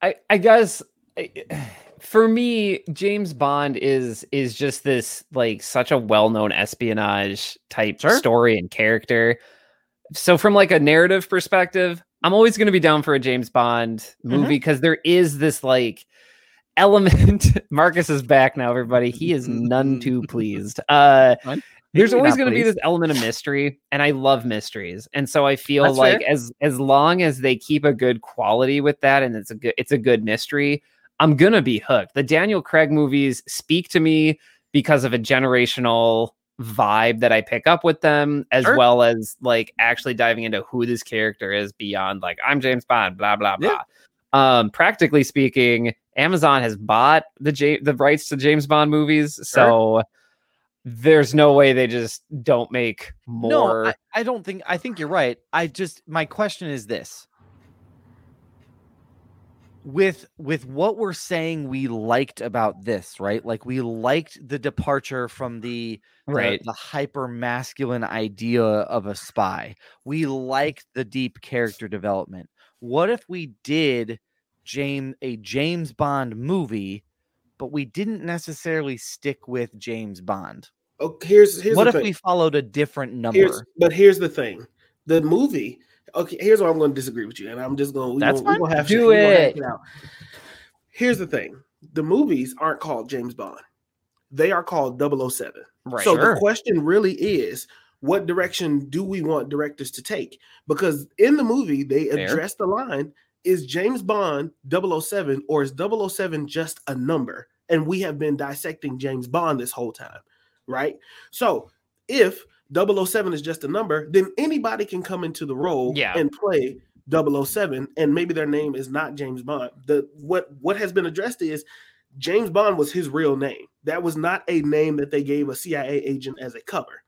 I, I guess I- for me, James Bond is is just this like such a well-known espionage type Sure. story and character. So from like a narrative perspective, I'm always going to be down for a James Bond movie because there is this like element. Marcus is back now, everybody. He is none too pleased. Uh there's always going to be this element of mystery and i love mysteries and so i feel That's like fair. as as long as they keep a good quality with that and it's a good it's a good mystery i'm gonna be hooked the daniel craig movies speak to me because of a generational vibe that i pick up with them as Sure. well as like actually diving into who this character is beyond like i'm james bond blah blah Yeah. blah um practically speaking amazon has bought the J- the rights to james bond movies so there's no way they just don't make No, more. I, I don't think. I think you're right. I just my question is this: with with what we're saying we liked about this, right? Like we liked the departure from the the, right. the hyper masculine idea of a spy. We liked the deep character development. What if we did James a James Bond movie, but we didn't necessarily stick with James Bond? Oh, here's here's what the if thing. we followed a different number? Here's, but here's the thing: the movie. Okay, here's where I'm going to disagree with you, and I'm just going. That's gonna, fine. Gonna have Do to, it. out. Here's the thing: the movies aren't called James Bond; they are called 007. Right. So Sure. the question really is, what direction do we want directors to take? Because in the movie, they address the line: Is James Bond 007 or is 007 just a number? And we have been dissecting James Bond this whole time, right? So if 007 is just a number, then anybody can come into the role Yeah. and play 007, and maybe their name is not James Bond. The what what has been addressed is James Bond was his real name. That was not a name that they gave a CIA agent as a cover.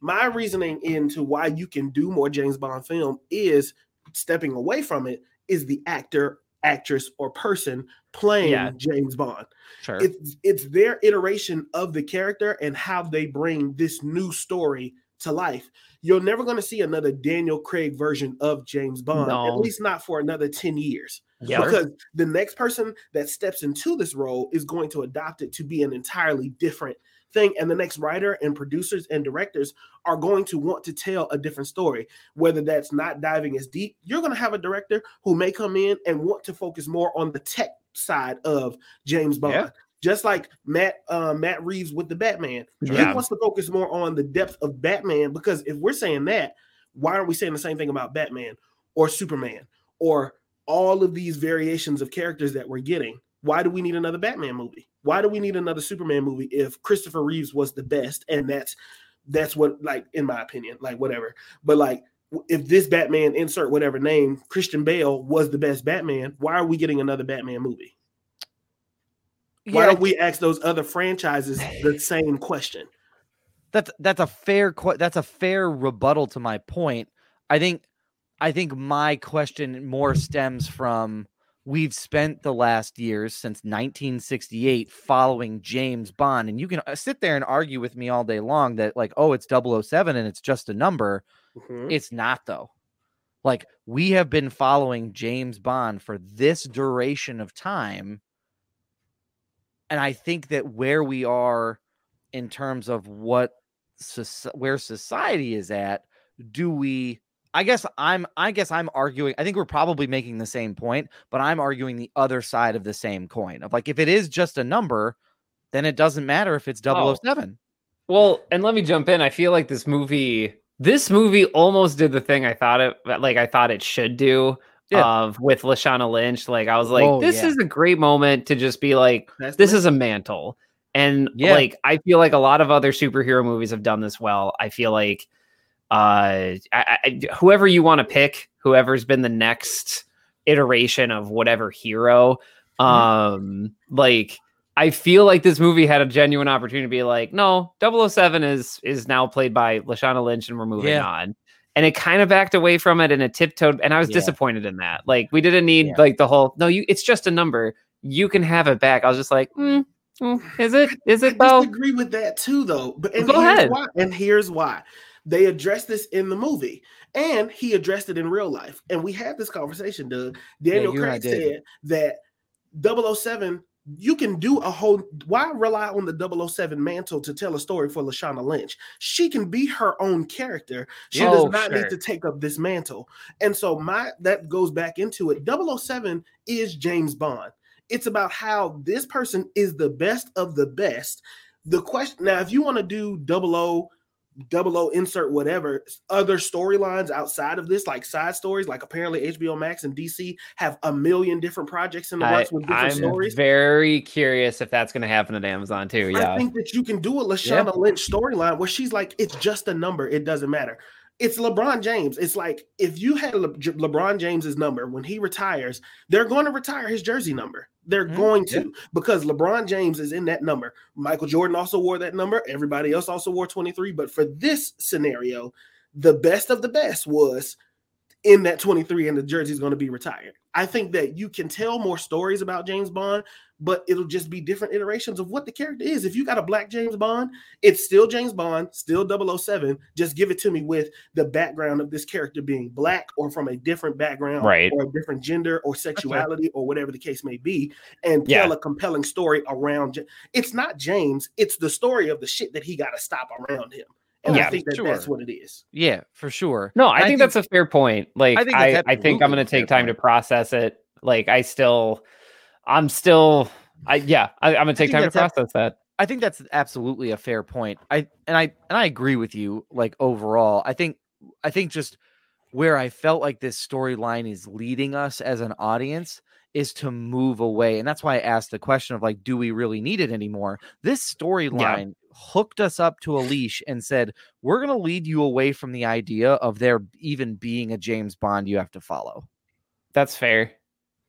My reasoning into why you can do more James Bond film is stepping away from it is the actor, actress, or person playing Yeah. James Bond Sure. it's it's their iteration of the character and how they bring this new story to life. You're never going to see another Daniel Craig version of James Bond, at least not for another 10 years. Yeah. Because the next person that steps into this role is going to adopt it to be an entirely different thing. And the next writer and producers and directors are going to want to tell a different story, whether that's not diving as deep. You're going to have a director who may come in and want to focus more on the tech side of James Bond. Yeah. Just like Matt uh, Matt Reeves with the Batman, he wants to focus more on the depth of Batman because if we're saying that, why aren't we saying the same thing about Batman or Superman or all of these variations of characters that we're getting? Why do we need another Batman movie? Why do we need another Superman movie if Christopher Reeves was the best and that's that's what like in my opinion, like whatever. But like if this Batman insert whatever name Christian Bale was the best Batman, why are we getting another Batman movie? Why Yeah, don't we ask those other franchises the same question? that's that's a fair that's a fair rebuttal to my point. I think I think my question more stems from we've spent the last years since 1968 following James Bond and you can uh, sit there and argue with me all day long that like oh it's 007 and it's just a number. Mhm. It's not though. Like we have been following James Bond for this duration of time. And I think that where we are in terms of what where society is at, do we I guess I'm I guess I'm arguing I think we're probably making the same point, but I'm arguing the other side of the same coin. Of like if it is just a number, then it doesn't matter if it's oh, oh. 007. Well, and let me jump in. I feel like this movie, this movie almost did the thing I thought it, like I thought it should do. Yeah. Of with Lashana Lynch, like I was like, Oh, this yeah. is a great moment to just be like, That's this is a mantle, and Yeah. like I feel like a lot of other superhero movies have done this well. I feel like, I, I, whoever you want to pick, whoever's been the next iteration of whatever hero, Mm-hmm. um, like I feel like this movie had a genuine opportunity to be like, no, 007 is is now played by Lashana Lynch, and we're moving Yeah. on. And it kind of backed away from it, and it tiptoed. And I was Yeah. disappointed in that. Like we didn't need Yeah. like the whole no, you. It's just a number. You can have it back. I was just like, mm, mm, is it? Is I it though? disagree with that too, though. But Go ahead. why. And here's why. They addressed this in the movie, and he addressed it in real life. And we had this conversation, Doug. Daniel I Craig said that 007, you can do a whole. Why rely on the 007 mantle to tell a story for Lashana Lynch? She can be her own character. She Oh, does not sure. need to take up this mantle. And so my that goes back into it. 007 is James Bond. It's about how this person is the best of the best. The question now, if you want to do double O, double O insert whatever other storylines outside of this, like side stories, like apparently HBO Max and DC have a million different projects in the works with different I'm stories. very curious if that's going to happen at Amazon too. Yeah, I think that you can do a Lashana Lynch storyline where she's like, it's just a number, it doesn't matter. It's LeBron James. It's like if you had Le- LeBron James's number when he retires, they're going to retire his jersey number. They're Mhm, going yeah. to because LeBron James is in that number. Michael Jordan also wore that number. Everybody else also wore 23. But for this scenario, the best of the best was in that 23 and the jersey is going to be retired. I think that you can tell more stories about James Bond, but it'll just be different iterations of what the character is. If you got a black James Bond, it's still James Bond, still 007. Just give it to me with the background of this character being black or from a different background Right. or a different gender or sexuality or whatever the case may be, and Yeah. tell a compelling story around. It's not James, it's the story of the shit that he got to stop around him. And Yeah, I think that sure. that's what it is. Yeah, for sure. No, I And think, that's a fair point. Like, I think I, I think I'm going to take fair time to process it. Like, I still, I'm still, I yeah, I, I'm going to take time to that's ab- process that. I think that's absolutely a fair point. I and I and I agree with you. Like overall, I think I think just where I felt like this storyline is leading us as an audience is to move away, and that's why I asked the question of like, do we really need it anymore? This storyline hooked us up to a leash and said, we're going to lead you away from the idea of there even being a James Bond you have to follow. That's fair.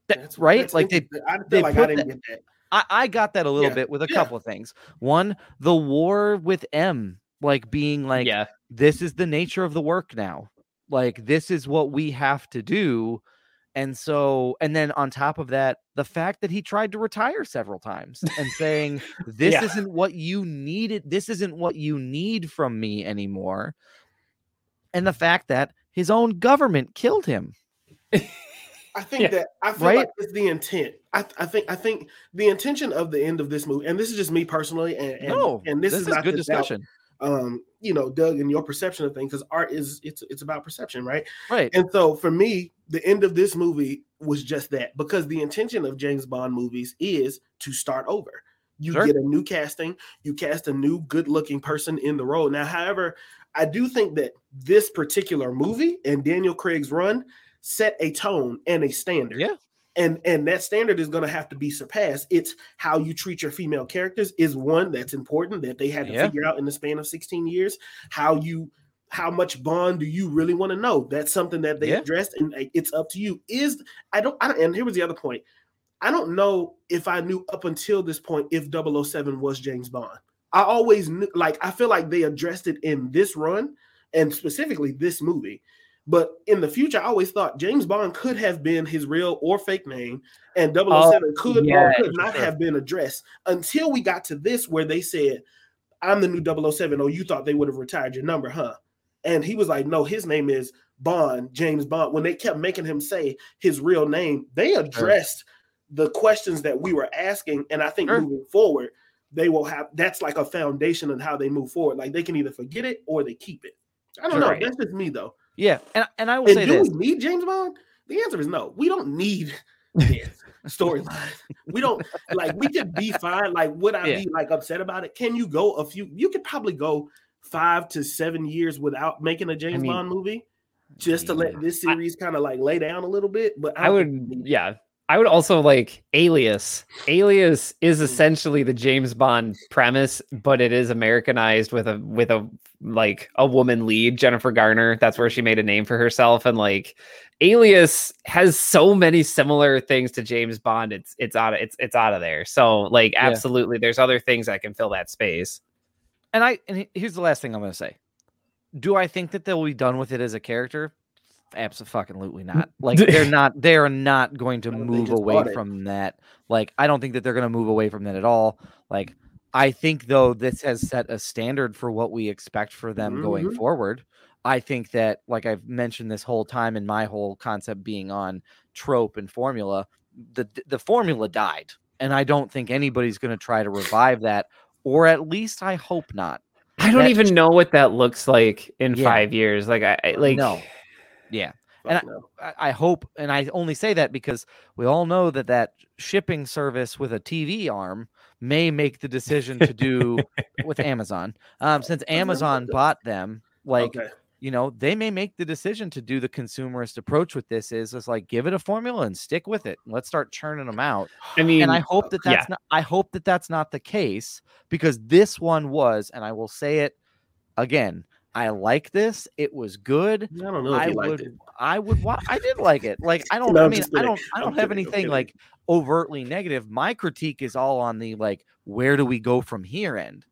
That- That's right? that's Like they. I feel they like I put didn't that- get that. I, I got that a little Yeah, bit with a yeah. couple of things. One, the war with M, like being like, yeah. this is the nature of the work now. Like, this is what we have to do. And so, and then on top of that, the fact that he tried to retire several times and saying, This Yeah. isn't what you needed. This isn't what you need from me anymore. And the fact that his own government killed him. I think Yeah. that I feel Right? like it's the intent. I, I think I think the intention of the end of this movie, and this is just me personally, and and, no, and this, this, is, is not good to doubt, discussion. um, you know, Doug, and your perception of things, because art is it's it's about perception, right? Right. And so for me, the end of this movie was just that because the intention of James Bond movies is to start over. You Sure. get a new casting, you cast a new good looking person in the role. Now, however, I do think that this particular movie and Daniel Craig's run set a tone and a standard. Yeah. And and that standard is going to have to be surpassed. It's how you treat your female characters is one that's important that they had to Yeah. figure out in the span of 16 years. How you how much bond do you really want to know? That's something that they Yeah. addressed, and it's up to you. Is I don't, I don't. And here was the other point. I don't know if I knew up until this point if 007 was James Bond. I always knew, like, I feel like they addressed it in this run and specifically this movie. But in the future, I always thought James Bond could have been his real or fake name, and 007 could yeah, or could not sure. have been addressed until we got to this where they said, I'm the new 007. Oh, you thought they would have retired your number, huh? And he was like, No, his name is Bond, James Bond. When they kept making him say his real name, they addressed the questions that we were asking. And I think Sure. moving forward, they will have that's like a foundation on how they move forward. Like they can either forget it or they keep it. I don't Sure. know. Right. That's just me though. Yeah. And, and I will And say do this. we need James Bond? The answer is no. We don't need this storyline. We don't like we could be fine. Like, would I Yeah. be like upset about it? Can you go a few? You could probably go five to seven years without making a James mean, Bond movie, just to let this series kind of like lay down a little bit. But I don't would, think we need it. yeah. I would also like Alias. Alias is Mm. essentially the James Bond premise, but it is Americanized with a with a like a woman lead, Jennifer Garner. That's where she made a name for herself. And like Alias has so many similar things to James Bond. It's it's out of it's it's out of there. So like Yeah. absolutely, there's other things that can fill that space. and I and here's the last thing I'm going to say. Do I think that they'll be done with it as a character? Absolutely not. Like they're not they're not going to I don't think move away bought it. from that. Like I don't think that they're going to move away from that at all. Like I think though this has set a standard for what we expect for them going Mhm. forward. I think that like I've mentioned this whole time in my whole concept being on trope and formula, the the formula died. And I don't think anybody's going to try to revive that or at least I hope not. I don't That- even know what that looks like in Yeah. five years. Like I, I like No. Yeah. And. I, I hope, and I only say that because we all know that that shipping service with a TV arm may make the decision to do with Amazon. Um, since Amazon bought them, like okay. you know, they may make the decision to do the consumerist approach with this. Is just like give it a formula and stick with it. Let's start churning them out. I mean, And I hope that yeah. that's not. I hope that that's not the case because this one was, and I will say it again. I like this. It was good. I don't know I would. I would, wa- I did like it. Like, I don't, No, I mean, I don't, I don't have I'm anything kidding. like overtly negative. My critique is all on the like, where do we go from here end?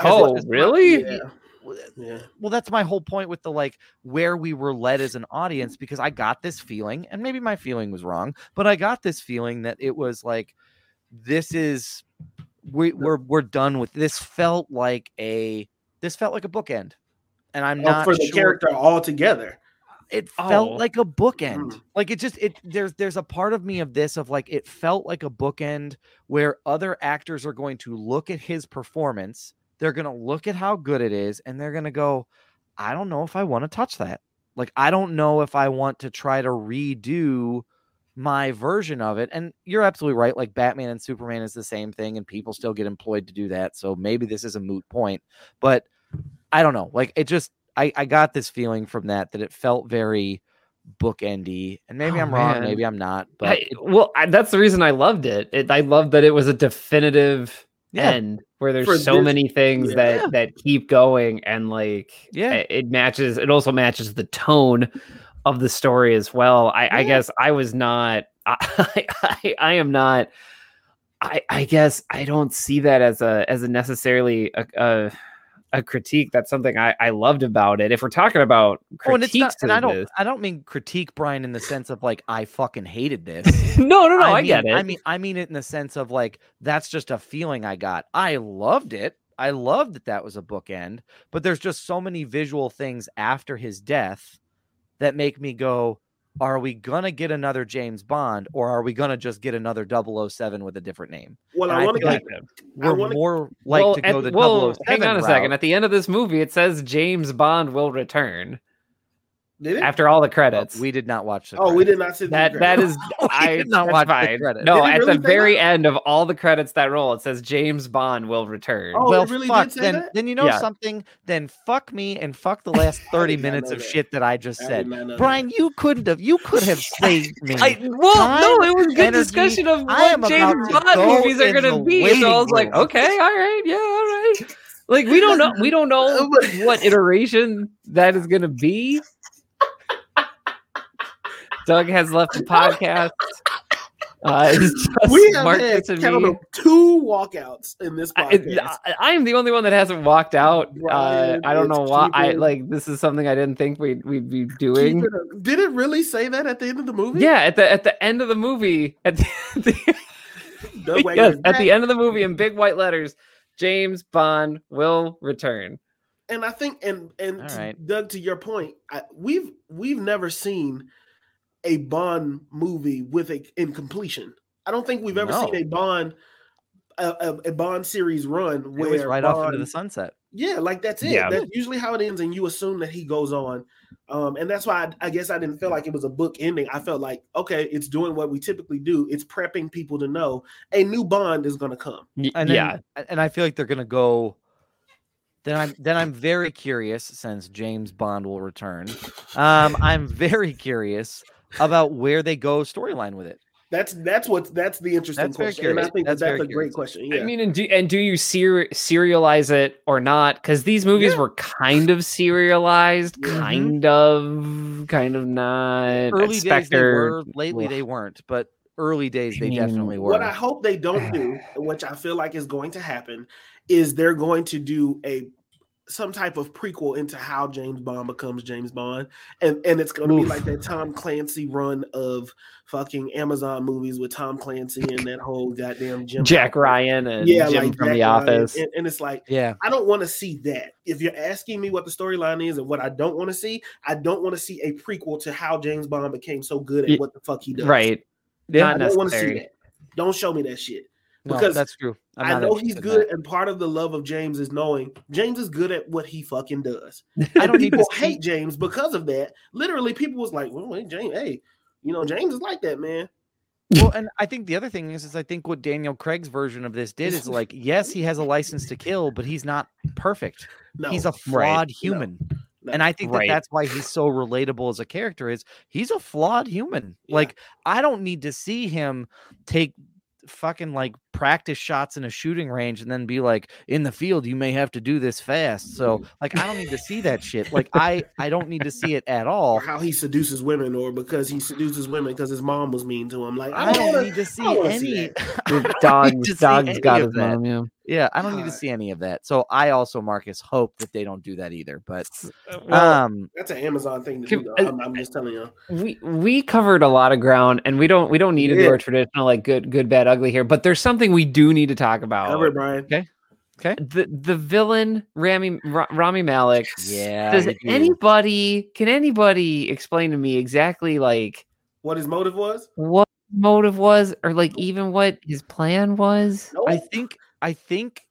Oh, it's my- really? Yeah, uh, yeah. well that's my whole point with the like where we were led as an audience because i got this feeling and maybe my feeling was wrong but i got this feeling that it was like this is we, we're we're done with this felt like a this felt like a bookend and i'm Oh, not for the sure- character altogether. it felt Oh. like a bookend Mm. like it just it there's there's a part of me of this of like it felt like a bookend where other actors are going to look at his performance they're going to look at how good it is and they're going to go i don't know if i want to touch that like i don't know if i want to try to redo my version of it and you're absolutely right like batman and superman is the same thing and people still get employed to do that so maybe this is a moot point but i don't know like it just i i got this feeling from that that it felt very bookendy and maybe Oh, i'm wrong man. maybe i'm not but I, well, I, that's the reason I loved it. it. I loved that it was a definitive Yeah. end where there's For so this- many things yeah. that that keep going and like Yeah. it, it matches. It also matches the tone of the story as well. I, I guess I was not. I, I, I am not. I, I guess I don't see that as a as a necessarily a, a, a critique. That's something I, I loved about it. If we're talking about oh, and it's not critiques and i don't this- i don't mean critique brian in the sense of like i fucking hated this no, no, no. I, mean, get it. I mean, I mean it in the sense of like that's just a feeling I got. I loved it. I loved that that was a bookend, but there's just so many visual things after his death that make me go, are we gonna get another James Bond or are we gonna just get another 007 with a different name? Well, And I I want to like I We're wanna- more like Well, to at- go the well, 007 hang on a second. At the end of this movie, it says James Bond will return Did it? after all the Oh, credits. we did not watch the oh, we did not see that the that is I did not that's watch the fine. credits. No, at really the very that? end of all the credits that roll, it says James Bond will return. Oh, well, it really fuck. did say then, that? then you know Yeah. something. Then fuck me and fuck the last thirty minutes of that. shit that I just I said. not that. Brian, you couldn't have. You could have saved me. I, well, no, it was a good energy, discussion of what James Bond go movies are going to the be. So I was like, okay, all right, yeah, all right. Like we don't know, we don't know what iteration that is going to be. Doug has left the podcast. Uh, it's just we have Marcus had two walkouts in this podcast. I, I am the only one that hasn't walked out. Uh, I don't know why. I like this is something I didn't think we'd we'd be doing. it. Did it really say that at the end of the movie? Yeah, at the at the end of the movie, at the, Doug Wagner yes, at the end of the movie in big white letters, James Bond will return. and I think and and right. Doug, to your point, I, we've we've never seen a Bond movie with a in completion. I don't think we've ever No. seen a Bond a, a, a Bond series run It where was right off into the sunset. Yeah, like that's it. Yeah. That's usually how it ends, and you assume that he goes on. Um, and that's why I, I guess I didn't feel like it was a book ending. I felt like, okay, it's doing what we typically do. It's prepping people to know a new Bond is going to come. And then, yeah, and I feel like they're gonna go. Then I'm then I'm very curious since James Bond will return. Um, I'm very curious about where they go storyline with it. That's that's what that's the interesting That's question. And I think That's that that's a curious. great question. Yeah. I mean, and do and do you ser- serialize it or not? Because these movies Yeah. were kind of serialized, Mhm. kind of, kind of not. Early days they Spectre- were, lately Ugh. they weren't, but early days they I mean, definitely were. what I hope they don't do, which I feel like is going to happen, is they're going to do a some type of prequel into how James Bond becomes James Bond, and and it's going to be like that Tom Clancy run of fucking Amazon movies with Tom Clancy and that whole goddamn Jim Jack Ryan and yeah, Jim like from Jack The Ryan, Office. and, and it's like yeah, I don't want to see that. If you're asking me what the storyline is and what I don't want to see, I don't want to see a prequel to how James Bond became so good at what the fuck he does. Right. yeah, I Not don't want to see necessary. that. Don't show me that shit. No, because that's true. I know he's good, and part of the love of James is knowing James is good at what he fucking does. I don't people hate James because of that. Literally, people was like, "Well, hey, James, hey, you know, James is like that, man." Well, and I think the other thing is, is I think what Daniel Craig's version of this did is like, yes, he has a license to kill, but he's not perfect. No, he's a flawed No. human. no. And I think Right. that that's why he's so relatable as a character is he's a flawed human. Yeah. Like I don't need to see him take fucking like practice shots in a shooting range and then be like in the field you may have to do this fast so like i don't need to see that shit like i i don't need to see it at all Or how he seduces women, or because he seduces women because his mom was mean to him. Like i don't wanna- need to see any see Dog's, to see dog's any got of his that. mom. Yeah. yeah i don't need to see any of that so i also marcus hope that they don't do that either but Well, um That's an Amazon thing to Can- do. I- Though. I'm, I'm just telling you. we we covered a lot of ground and we don't we don't need to do Yeah. our traditional like good good bad ugly here but there's something we do need to talk about Cover it, Brian. the the villain Rami Ra- Rami Malek yeah does you do. anybody can anybody explain to me exactly like What his motive was? what motive was or like even what his plan was Nope. I think I think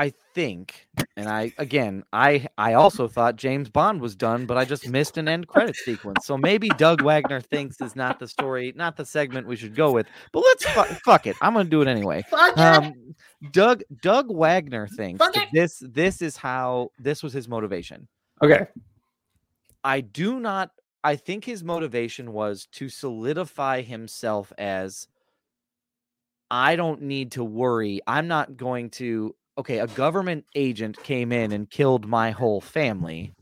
I think and I again I I also thought James Bond was done but I just missed an end credit sequence. So maybe Doug Wagner thinks is not the story, not the segment we should go with. But let's fu- fuck it. I'm going to do it anyway. Fuck it. Um Doug Doug Wagner thinks that this this is how this was his motivation. okay I do not I think his motivation was to solidify himself as I don't need to worry. I'm not going to okay, a government agent came in and killed my whole family.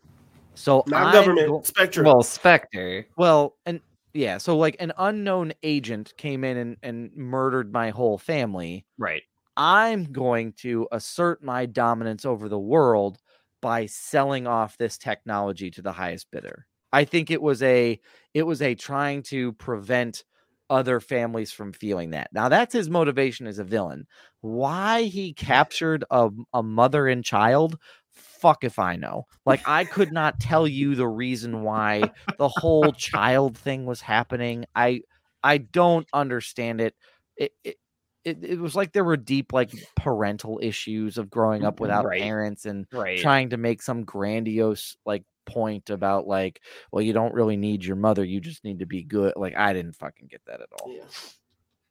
So Not I'm government. go- Spectre. well Spectre well, and yeah, so like an unknown agent came in and, and murdered my whole family. right I'm going to assert my dominance over the world by selling off this technology to the highest bidder. I think it was a it was a trying to prevent other families from feeling that. Now that's his motivation as a villain. Why he captured a, a mother and child, fuck if I know. Like I could not tell you the reason why the whole child thing was happening. I I don't understand it. It, it it, it was like there were deep like parental issues of growing up mm, without Right. parents and right trying to make some grandiose like point about like well you don't really need your mother you just need to be good like i didn't fucking get that at all Yeah.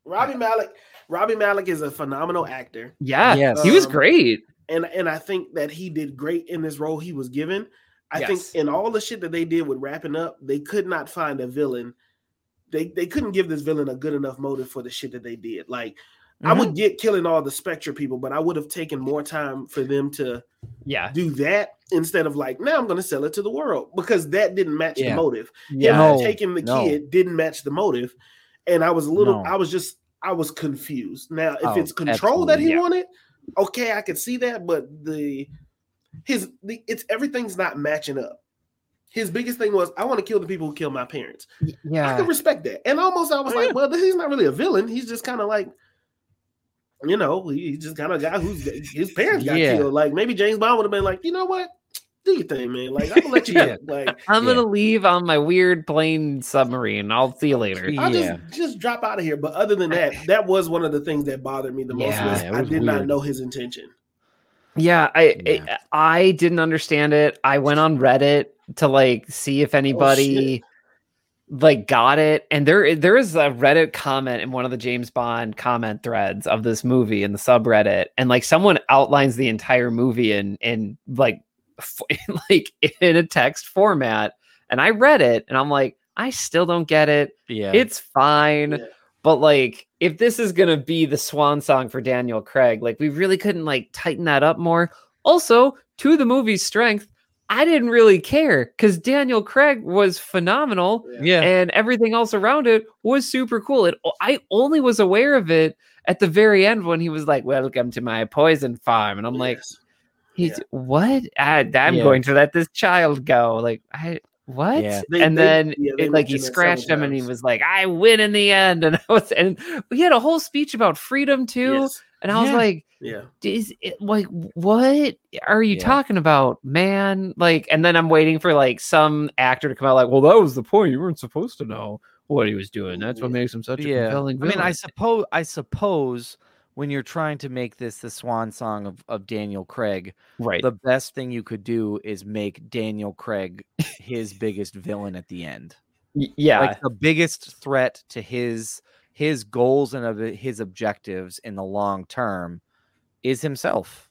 Rami Malek. Rami Malek is a phenomenal actor, yeah Yes. he was Um, great and and I think that he did great in this role he was given. I think in all the shit that they did with wrapping up, they could not find a villain. They they couldn't give this villain a good enough motive for the shit that they did. Like I Mhm. would get killing all the Spectre people, but I would have taken more time for them to yeah do that instead of like now I'm going to sell it to the world because that didn't match Yeah. the motive. yeah No, taking the no. kid didn't match the motive, and I was a little. No. I was just. I was confused. Now, if Oh, it's control that he yeah. wanted, okay, I could see that. But the his the it's everything's not matching up. His biggest thing was I want to kill the people who killed my parents. Yeah, I can respect that, and almost I was Oh, like, well, he's not really a villain. He's just kind of like. You know, he- he's just kind of a guy who's his parents got Yeah. killed. Like maybe James Bond would have been like, you know what, do your thing, man. Like I'm gonna let you Yeah. go. Like I'm Yeah. gonna leave on my weird plane submarine. I'll see you later. Yeah. I'll just just drop out of here. But other than that, that was one of the things that bothered me the most. Yeah, was I was did not know his intention. Yeah, I, Yeah. I I didn't understand it. I went on Reddit to like see if oh, anybody like got it, and there there is a Reddit comment in one of the James Bond comment threads of this movie in the subreddit, and like someone outlines the entire movie in in like f- like in a text format, and I read it, and I'm like, I still don't get it. yeah It's fine. Yeah. But like, if this is gonna be the swan song for Daniel Craig, like we really couldn't like tighten that up more. Also, to the movie's strength, I didn't really care because Daniel Craig was phenomenal yeah and everything else around it was super cool. It I only was aware of it at the very end when he was like, "Welcome to my poison farm," and I'm like, Yes. "He's what? I, I'm Yeah. going to let this child go." Like, I what? Yeah. They- and they- then yeah, it, like he scratched several him and he was like, "I win in the end," and I was and we had a whole speech about freedom too, Yes. And I was Yeah. like, Yeah. is it like what are you Yeah. talking about man? Like and then i'm waiting for like some actor to come out like well that was the point. You weren't supposed to know what he was doing. That's what mm-hmm. makes him such a yeah. compelling i mean i suppose i suppose when you're trying to make this the swan song of, of daniel craig right. the best thing you could do is make daniel craig his biggest villain at the end. Yeah. Like the biggest threat to his his goals and of his objectives in the long term is himself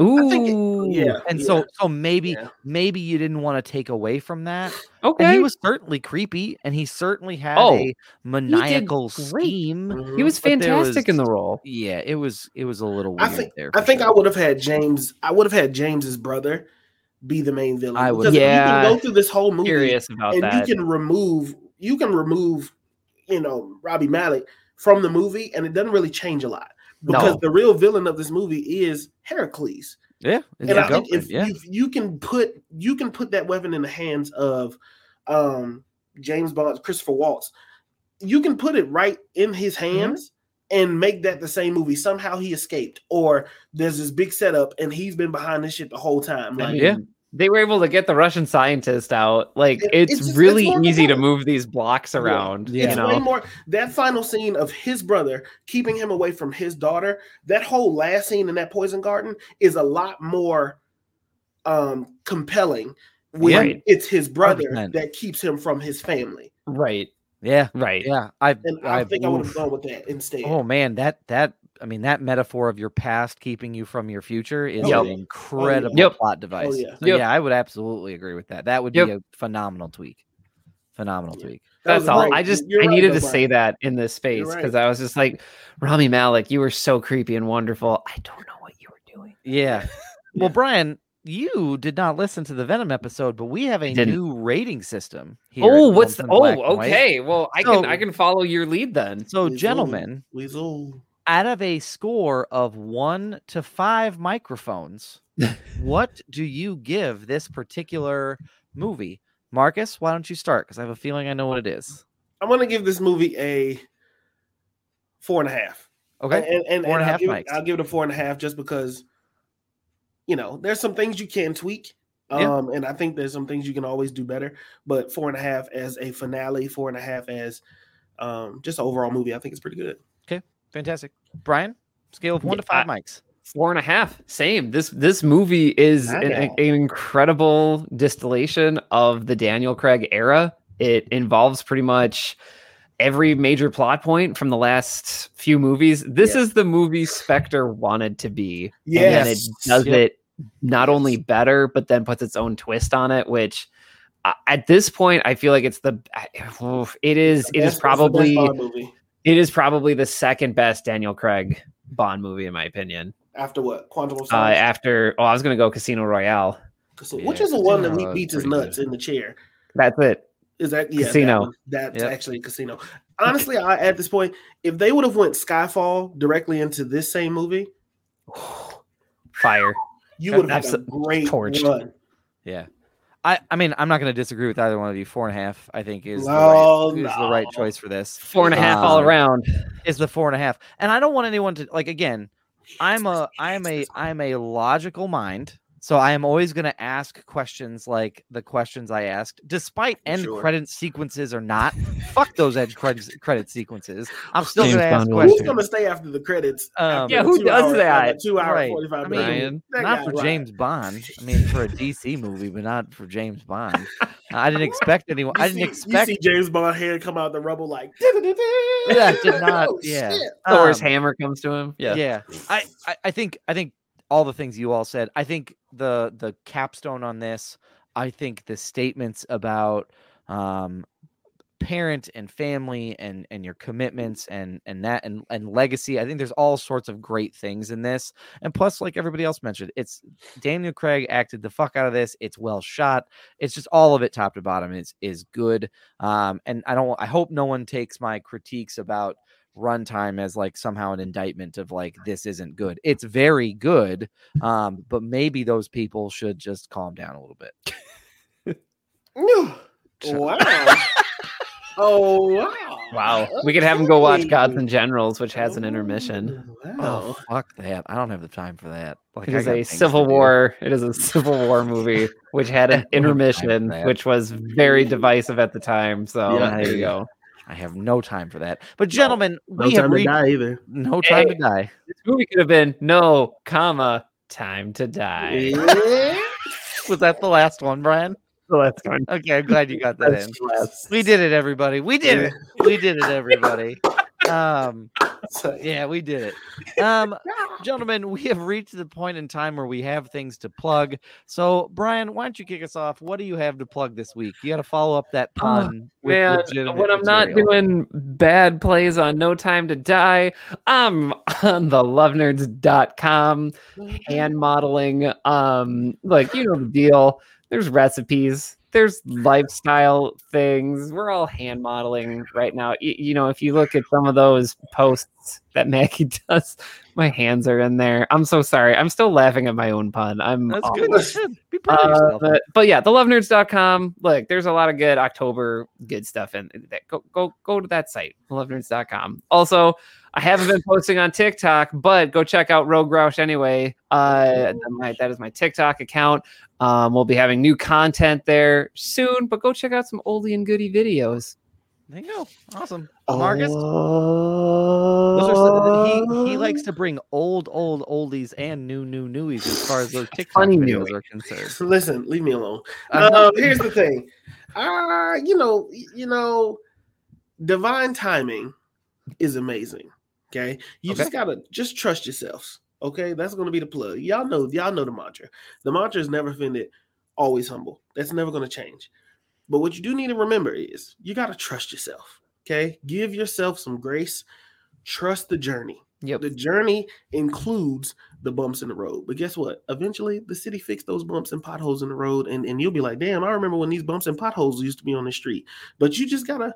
Ooh, it- yeah. And so so maybe Yeah. maybe you didn't want to take away from that. okay. And he was certainly creepy and he certainly had Oh, a maniacal great. scheme. Mhm. He was but there fantastic in the role. Yeah, it was it was a little I think there. I for think I would have had James. I would have had James's brother be the main villain. I would- because Yeah. you can go through this whole movie Curious about and that. you can remove you can remove you know Rami Malek from the movie, and it doesn't really change a lot because No. the real villain of this movie is Heracles. Yeah, and I think if yeah. you, you can put you can put that weapon in the hands of um James Bond, Christopher Waltz, you can put it right in his Mm-hmm. hands and make that the same movie. Somehow he escaped, or there's this big setup and he's been behind this shit the whole time. Like, Yeah. They were able to get the Russian scientist out. Like It- it's, it's just- really more easy to move these blocks around. Yeah. You it's know, way more that final scene of his brother keeping him away from his daughter. That whole last scene in that poison garden is a lot more um compelling when Right. it's his brother 100%. that keeps him from his family. right, yeah, right. yeah. I And I, I think I would have gone with that instead. Oh man, that that I mean that metaphor of your past keeping you from your future is oh, Yep. Oh, an incredible Yep. plot oh, device. yeah. So, Yep. yeah, I would absolutely agree with that. That would Yep. be a phenomenal tweak. Phenomenal Yeah. tweak. That That's was all. I just You're I right, needed though, to say that in this space because right. I was just like, Rami Malek, you were so creepy and wonderful. I don't know what you were doing. Yeah. Well, Brian, you did not listen to the Venom episode, but we have a Didn't. new rating system. Here Oh, what's the, in Black oh White. okay. Well, I can I can follow your lead then. So, Weasel. gentlemen, Weasel. Out of a score of one to five microphones, what do you give this particular movie? Marcus, why don't you start? Because I have a feeling I know what it is. I'm gonna give this movie a four and a half. Okay. And, and, Four and a and I'll, half give, mics. I'll give it a four and a half just because, you know, there's some things you can tweak. Yeah. Um, and I think there's some things you can always do better. But four and a half as a finale, four and a half as um just an overall movie, I think it's pretty good. Fantastic. Brian, scale of one to Yeah, five mics. Four and a half. Same. This this movie is an, an incredible distillation of the Daniel Craig era. It involves pretty much every major plot point from the last few movies. This Yeah. is the movie Spectre wanted to be. And Yes. then it does Yep. it not only better, but then puts its own twist on it, which uh, at this point, I feel like it's the oof, it is The it best- is it's the best probably Bond movie it is probably the second best Daniel Craig Bond movie in my opinion. after what? Quantum of Uh, Solace? after oh, I was gonna go Casino Royale. Casino- yeah, which is the one that Casino he beats his nuts good. in the chair. That's it. Is that yeah? Casino. That. That's Yep. actually Casino. Honestly, I at this point, if they would have went Skyfall directly into this same movie, Fire. you would have had a great torched. run. Yeah. I, I mean, I'm not going to disagree with either one of you. Four and a half, I think, is, No, the, right, is the right choice for this. Four and a half all Um, around. Is the four and a half, and I don't want anyone to like. Again, I'm a I'm a I'm a logical mind, so I am always going to ask questions like the questions I asked, despite end Sure. credit sequences or not. Fuck those end credit credit sequences. I'm still going to ask Bond will- Who's gonna stay after the credits? Um, Yeah, who does hour- that? Two hour Right. forty five I mean, Brian. That not for right. James Bond. I mean, for a DC movie, but not for James Bond. I didn't expect anyone. You I didn't see, expect. You see James Bond head come out the rubble like. Yeah, did not. Oh, Yeah. shit. Thor's Um, hammer comes to him. Yeah. yeah I, I i think i think all the things you all said. I think the the capstone on this i think the statements about um parent and family and and your commitments and and that and and legacy i think there's all sorts of great things in this. And plus like everybody else mentioned it's daniel craig acted the fuck out of this. It's well shot. It's just all of it top to bottom is is good. Um and i don't i hope no one takes my critiques about runtime as like somehow an indictment of like this isn't good. It's very good, um, but maybe those people should just calm down a little bit. wow. oh wow. Wow. We could have them go watch Gods and Generals, which has an intermission. Wow. Oh fuck that! I don't have the time for that. Like It I is got a Civil. War. It is a Civil War movie, which had an I don't have time for intermission, which was very divisive at the time. So Yeah. there you go. I have no time for that. But gentlemen, No we have no time to die either. no time to die. This movie could have been no comma time to die. Was that the last one, Brian? The last one. Okay, I'm glad you got that in. That's We did it, everybody. We did it. We did it, everybody. Um, So- yeah, we did it. Um, gentlemen, we have reached the point in time where we have things to plug. So, Brian, why don't you kick us off? What do you have to plug this week? You got to follow up that Oh, pun. with Man, when I'm not doing bad plays on No Time to Die, I'm on the lovenerds.com hand modeling. Um, like you know the deal. There's recipes, there's lifestyle things. We're all hand modeling right now. Y- you know, if you look at some of those posts that Maggie does, my hands are in there. I'm so sorry. I'm still laughing at my own pun. I'm That's awful. good. That's good. Be proud of Uh, yourself. but, but yeah, thelovenerds.com. Look, there's a lot of good October good stuff in that. Go go go to that site, thelovenerds.com. Also, I haven't been posting on TikTok, but go check out Rogue Roush anyway. Uh, that is my TikTok account. Um, we'll be having new content there soon, but go check out some oldie and goodie videos. There you go. Awesome. Marcus? Oh, Those are, he, he likes to bring old, old oldies and new, new newies as far as those TikTok Funny videos newie. are concerned. Listen, leave me alone. I'm Um, not- here's the thing. Uh, you know, you know, divine timing is amazing. Okay. You Okay. just gotta just trust yourselves. Okay. That's gonna be the plug. Y'all know, y'all know the mantra. The mantra is never offended, always humble. That's never gonna change. But what you do need to remember is you gotta trust yourself. Okay. Give yourself some grace. Trust the journey. Yep. The journey includes the bumps in the road. But guess what? Eventually, the city fixed those bumps and potholes in the road, and, and you'll be like, damn, I remember when these bumps and potholes used to be on the street. But you just gotta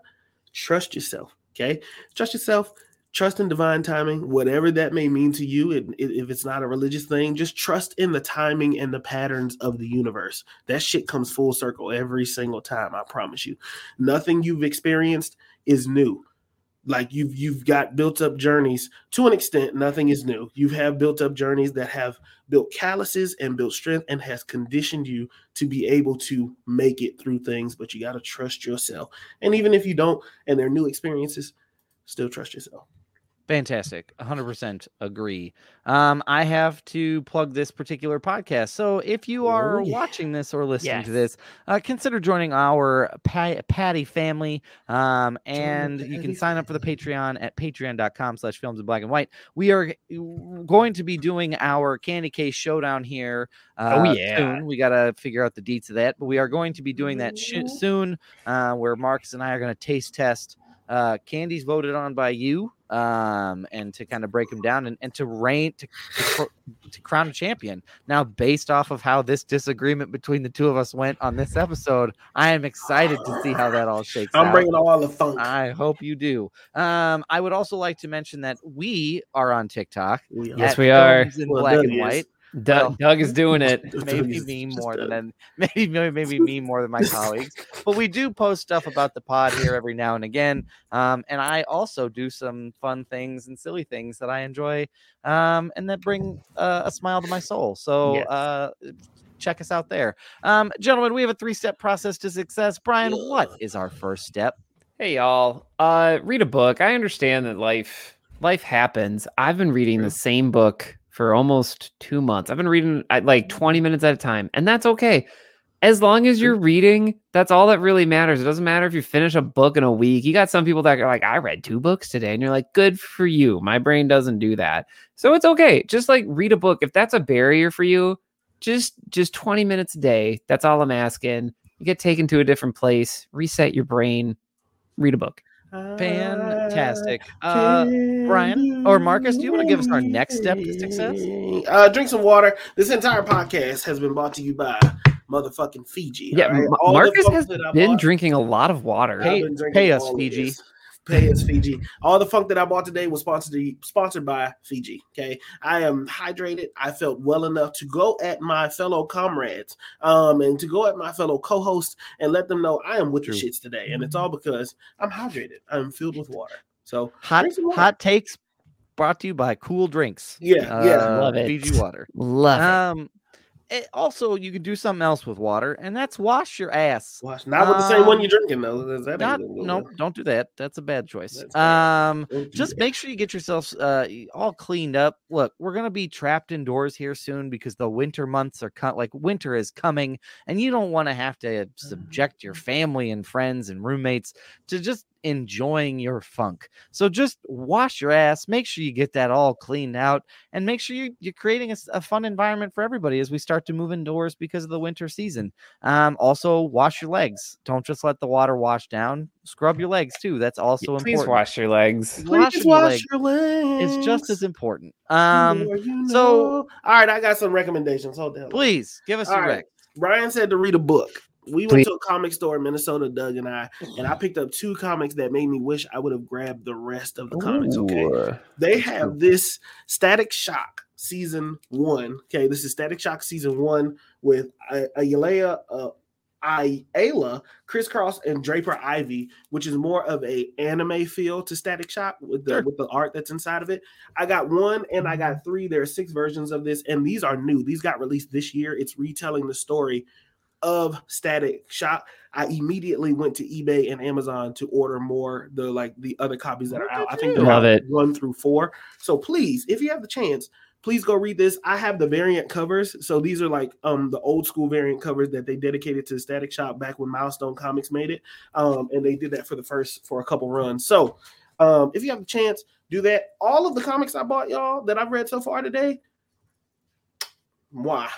trust yourself. Okay. Trust yourself. Trust in divine timing, whatever that may mean to you. If, if it's not a religious thing, just trust in the timing and the patterns of the universe. That shit comes full circle every single time. I promise you. Nothing you've experienced is new like you've you've got built up journeys to an extent nothing is new you have built up journeys that have built calluses and built strength and has conditioned you to be able to make it through things but you got to trust yourself and even if you don't and they're new experiences still trust yourself Fantastic. 100% agree. Um, I have to plug this particular podcast. So if you are Oh, yeah. watching this or listening to this, uh, consider joining our pa- Patty family. Um, and you can sign up for the Patreon at patreon.com slash films in black and white. We are going to be doing our Candy Case Showdown here. Uh, Oh, yeah. Soon. We got to figure out the deets of that, but we are going to be doing that sh- soon uh, where Marcus and I are going to taste test uh, candies voted on by you um, and to kind of break them down and, and to reign to, to, to crown a champion. Now, based off of how this disagreement between the two of us went on this episode, I am excited to see how that all shakes i'm out. bringing all the funk I hope you do. Um, I would also like to mention that we are on TikTok. We are. Yes, we are. In Well, black Doug and is. white. Doug, Well- Doug is doing it. Maybe me more a- than maybe maybe maybe me more than my colleagues. But we do post stuff about the pod here every now and again um, and i also do some fun things and silly things that i enjoy um, and that bring uh, a smile to my soul. So Yes. uh, check us out there. Um, gentlemen we have a three-step process to success. Brian what is our first step? Hey y'all, uh, read a book. I understand that life life happens. I've been reading the same book for almost two months. I've been reading at like mm-hmm. 20 minutes at a time, and that's okay. As long as mm-hmm. you're reading, that's all that really matters. It doesn't matter if you finish a book in a week. You got some people that are like, I read two books today, and you're like, good for you. My brain doesn't do that. So it's okay. Just like read a book. If that's a barrier for you, just just 20 minutes a day. That's all I'm asking. You get taken to a different place, reset your brain, read a book. Fantastic uh, Brian, or Marcus, do you wanna give us our next step to success? Uh, drink some water. This entire podcast has been brought to you by motherfucking Fiji. Yeah, right? Ma- All the Marcus has been bought- drinking a lot of water. Pay- pay us, Fiji. this. Pay us, Fiji. All the funk that I bought today was sponsored sponsored by Fiji. Okay, I am hydrated. I felt well enough to go at my fellow comrades, um, and to go at my fellow co-hosts and let them know I am with True. the shits today, and it's all because I'm hydrated. I'm filled with water. So hot water. hot takes brought to you by cool drinks yeah, yeah. Uh, Love it. fiji water Love. Um, it- also, you could do something else with water, and that's wash your ass. Watch not with the same one Um, you're drinking though. Not, no, don't do that. That's a bad choice. Um, just that. make sure you get yourself uh all cleaned up. Look, we're gonna be trapped indoors here soon because the winter months are cut. Like winter is coming, and you don't want to have to subject your family and friends and roommates to just enjoying your funk. So just wash your ass, make sure you get that all cleaned out, and make sure you, you're creating a fun environment for everybody as we start to move indoors because of the winter season. Um, also, wash your legs. Don't just let the water wash down. Scrub your legs too. That's also Please important. Please wash your legs. Washing Please your wash leg your legs. is just as important. The Um, more you so- all right, I got some recommendations. Hold on. please give us All your right. rec. Brian said to read a book. We went Please. to a comic store in Minnesota, Doug and I, and I picked up two comics that made me wish I would have grabbed the rest of the comics. Okay. They have this Static Shock season one. Okay, this is Static Shock season one with uh, Ayala, uh, Ayala, ChrisCross, and Draper-Ivey, which is more of a anime feel to Static Shock with the Sure. with the art that's inside of it. I got one and I got three. There are six versions of this, and these are new. These got released this year. It's retelling the story of Static Shock. I immediately went to eBay and Amazon to order more the like the other copies that are out. I think they're Love it. one through four. So please, if you have the chance, please go read this. I have the variant covers. So these are like um the old school variant covers that they dedicated to Static Shock back when Milestone Comics made it. Um, and they did that for the first for a couple runs. So um if you have the chance, do that. All of the comics I bought, y'all, that I've read so far today. Wow.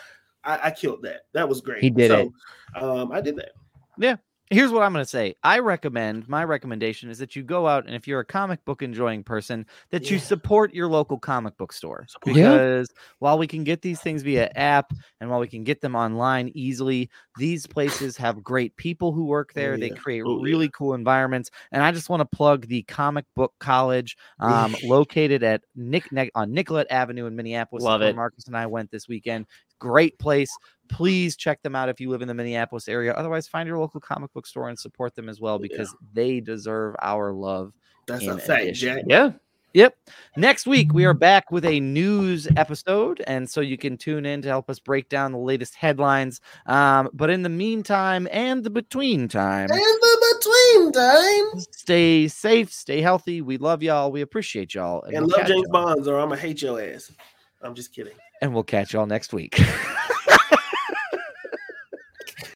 I, I killed that. That was great. He did so, it. Um, I did that. Yeah. Here's what I'm going to say. I recommend my recommendation is that you go out and if you're a comic book enjoying person, that you support your local comic book store. Support- Yeah. Because while we can get these things via app and while we can get them online easily, these places have great people who work Oh, there. They create Oh, yeah. really cool environments. And I just want to plug the Comic Book College, um, located at Nick Nic- on Nicollet Avenue in Minneapolis. Love it. Marcus and I went this weekend. Great place please check them out if you live in the Minneapolis area. Otherwise, find your local comic book store and support them as well Yeah. because they deserve our love. That's a fact. Jack. Yeah. Yep. Next week, we are back with a news episode. And so you can tune in to help us break down the latest headlines. Um, but in the meantime and the between time, And the between time. stay safe, stay healthy. We love y'all. We appreciate y'all. And we'll love James y'all- Bonds, or I'm gonna hate your ass. I'm just kidding and we'll catch y'all next week.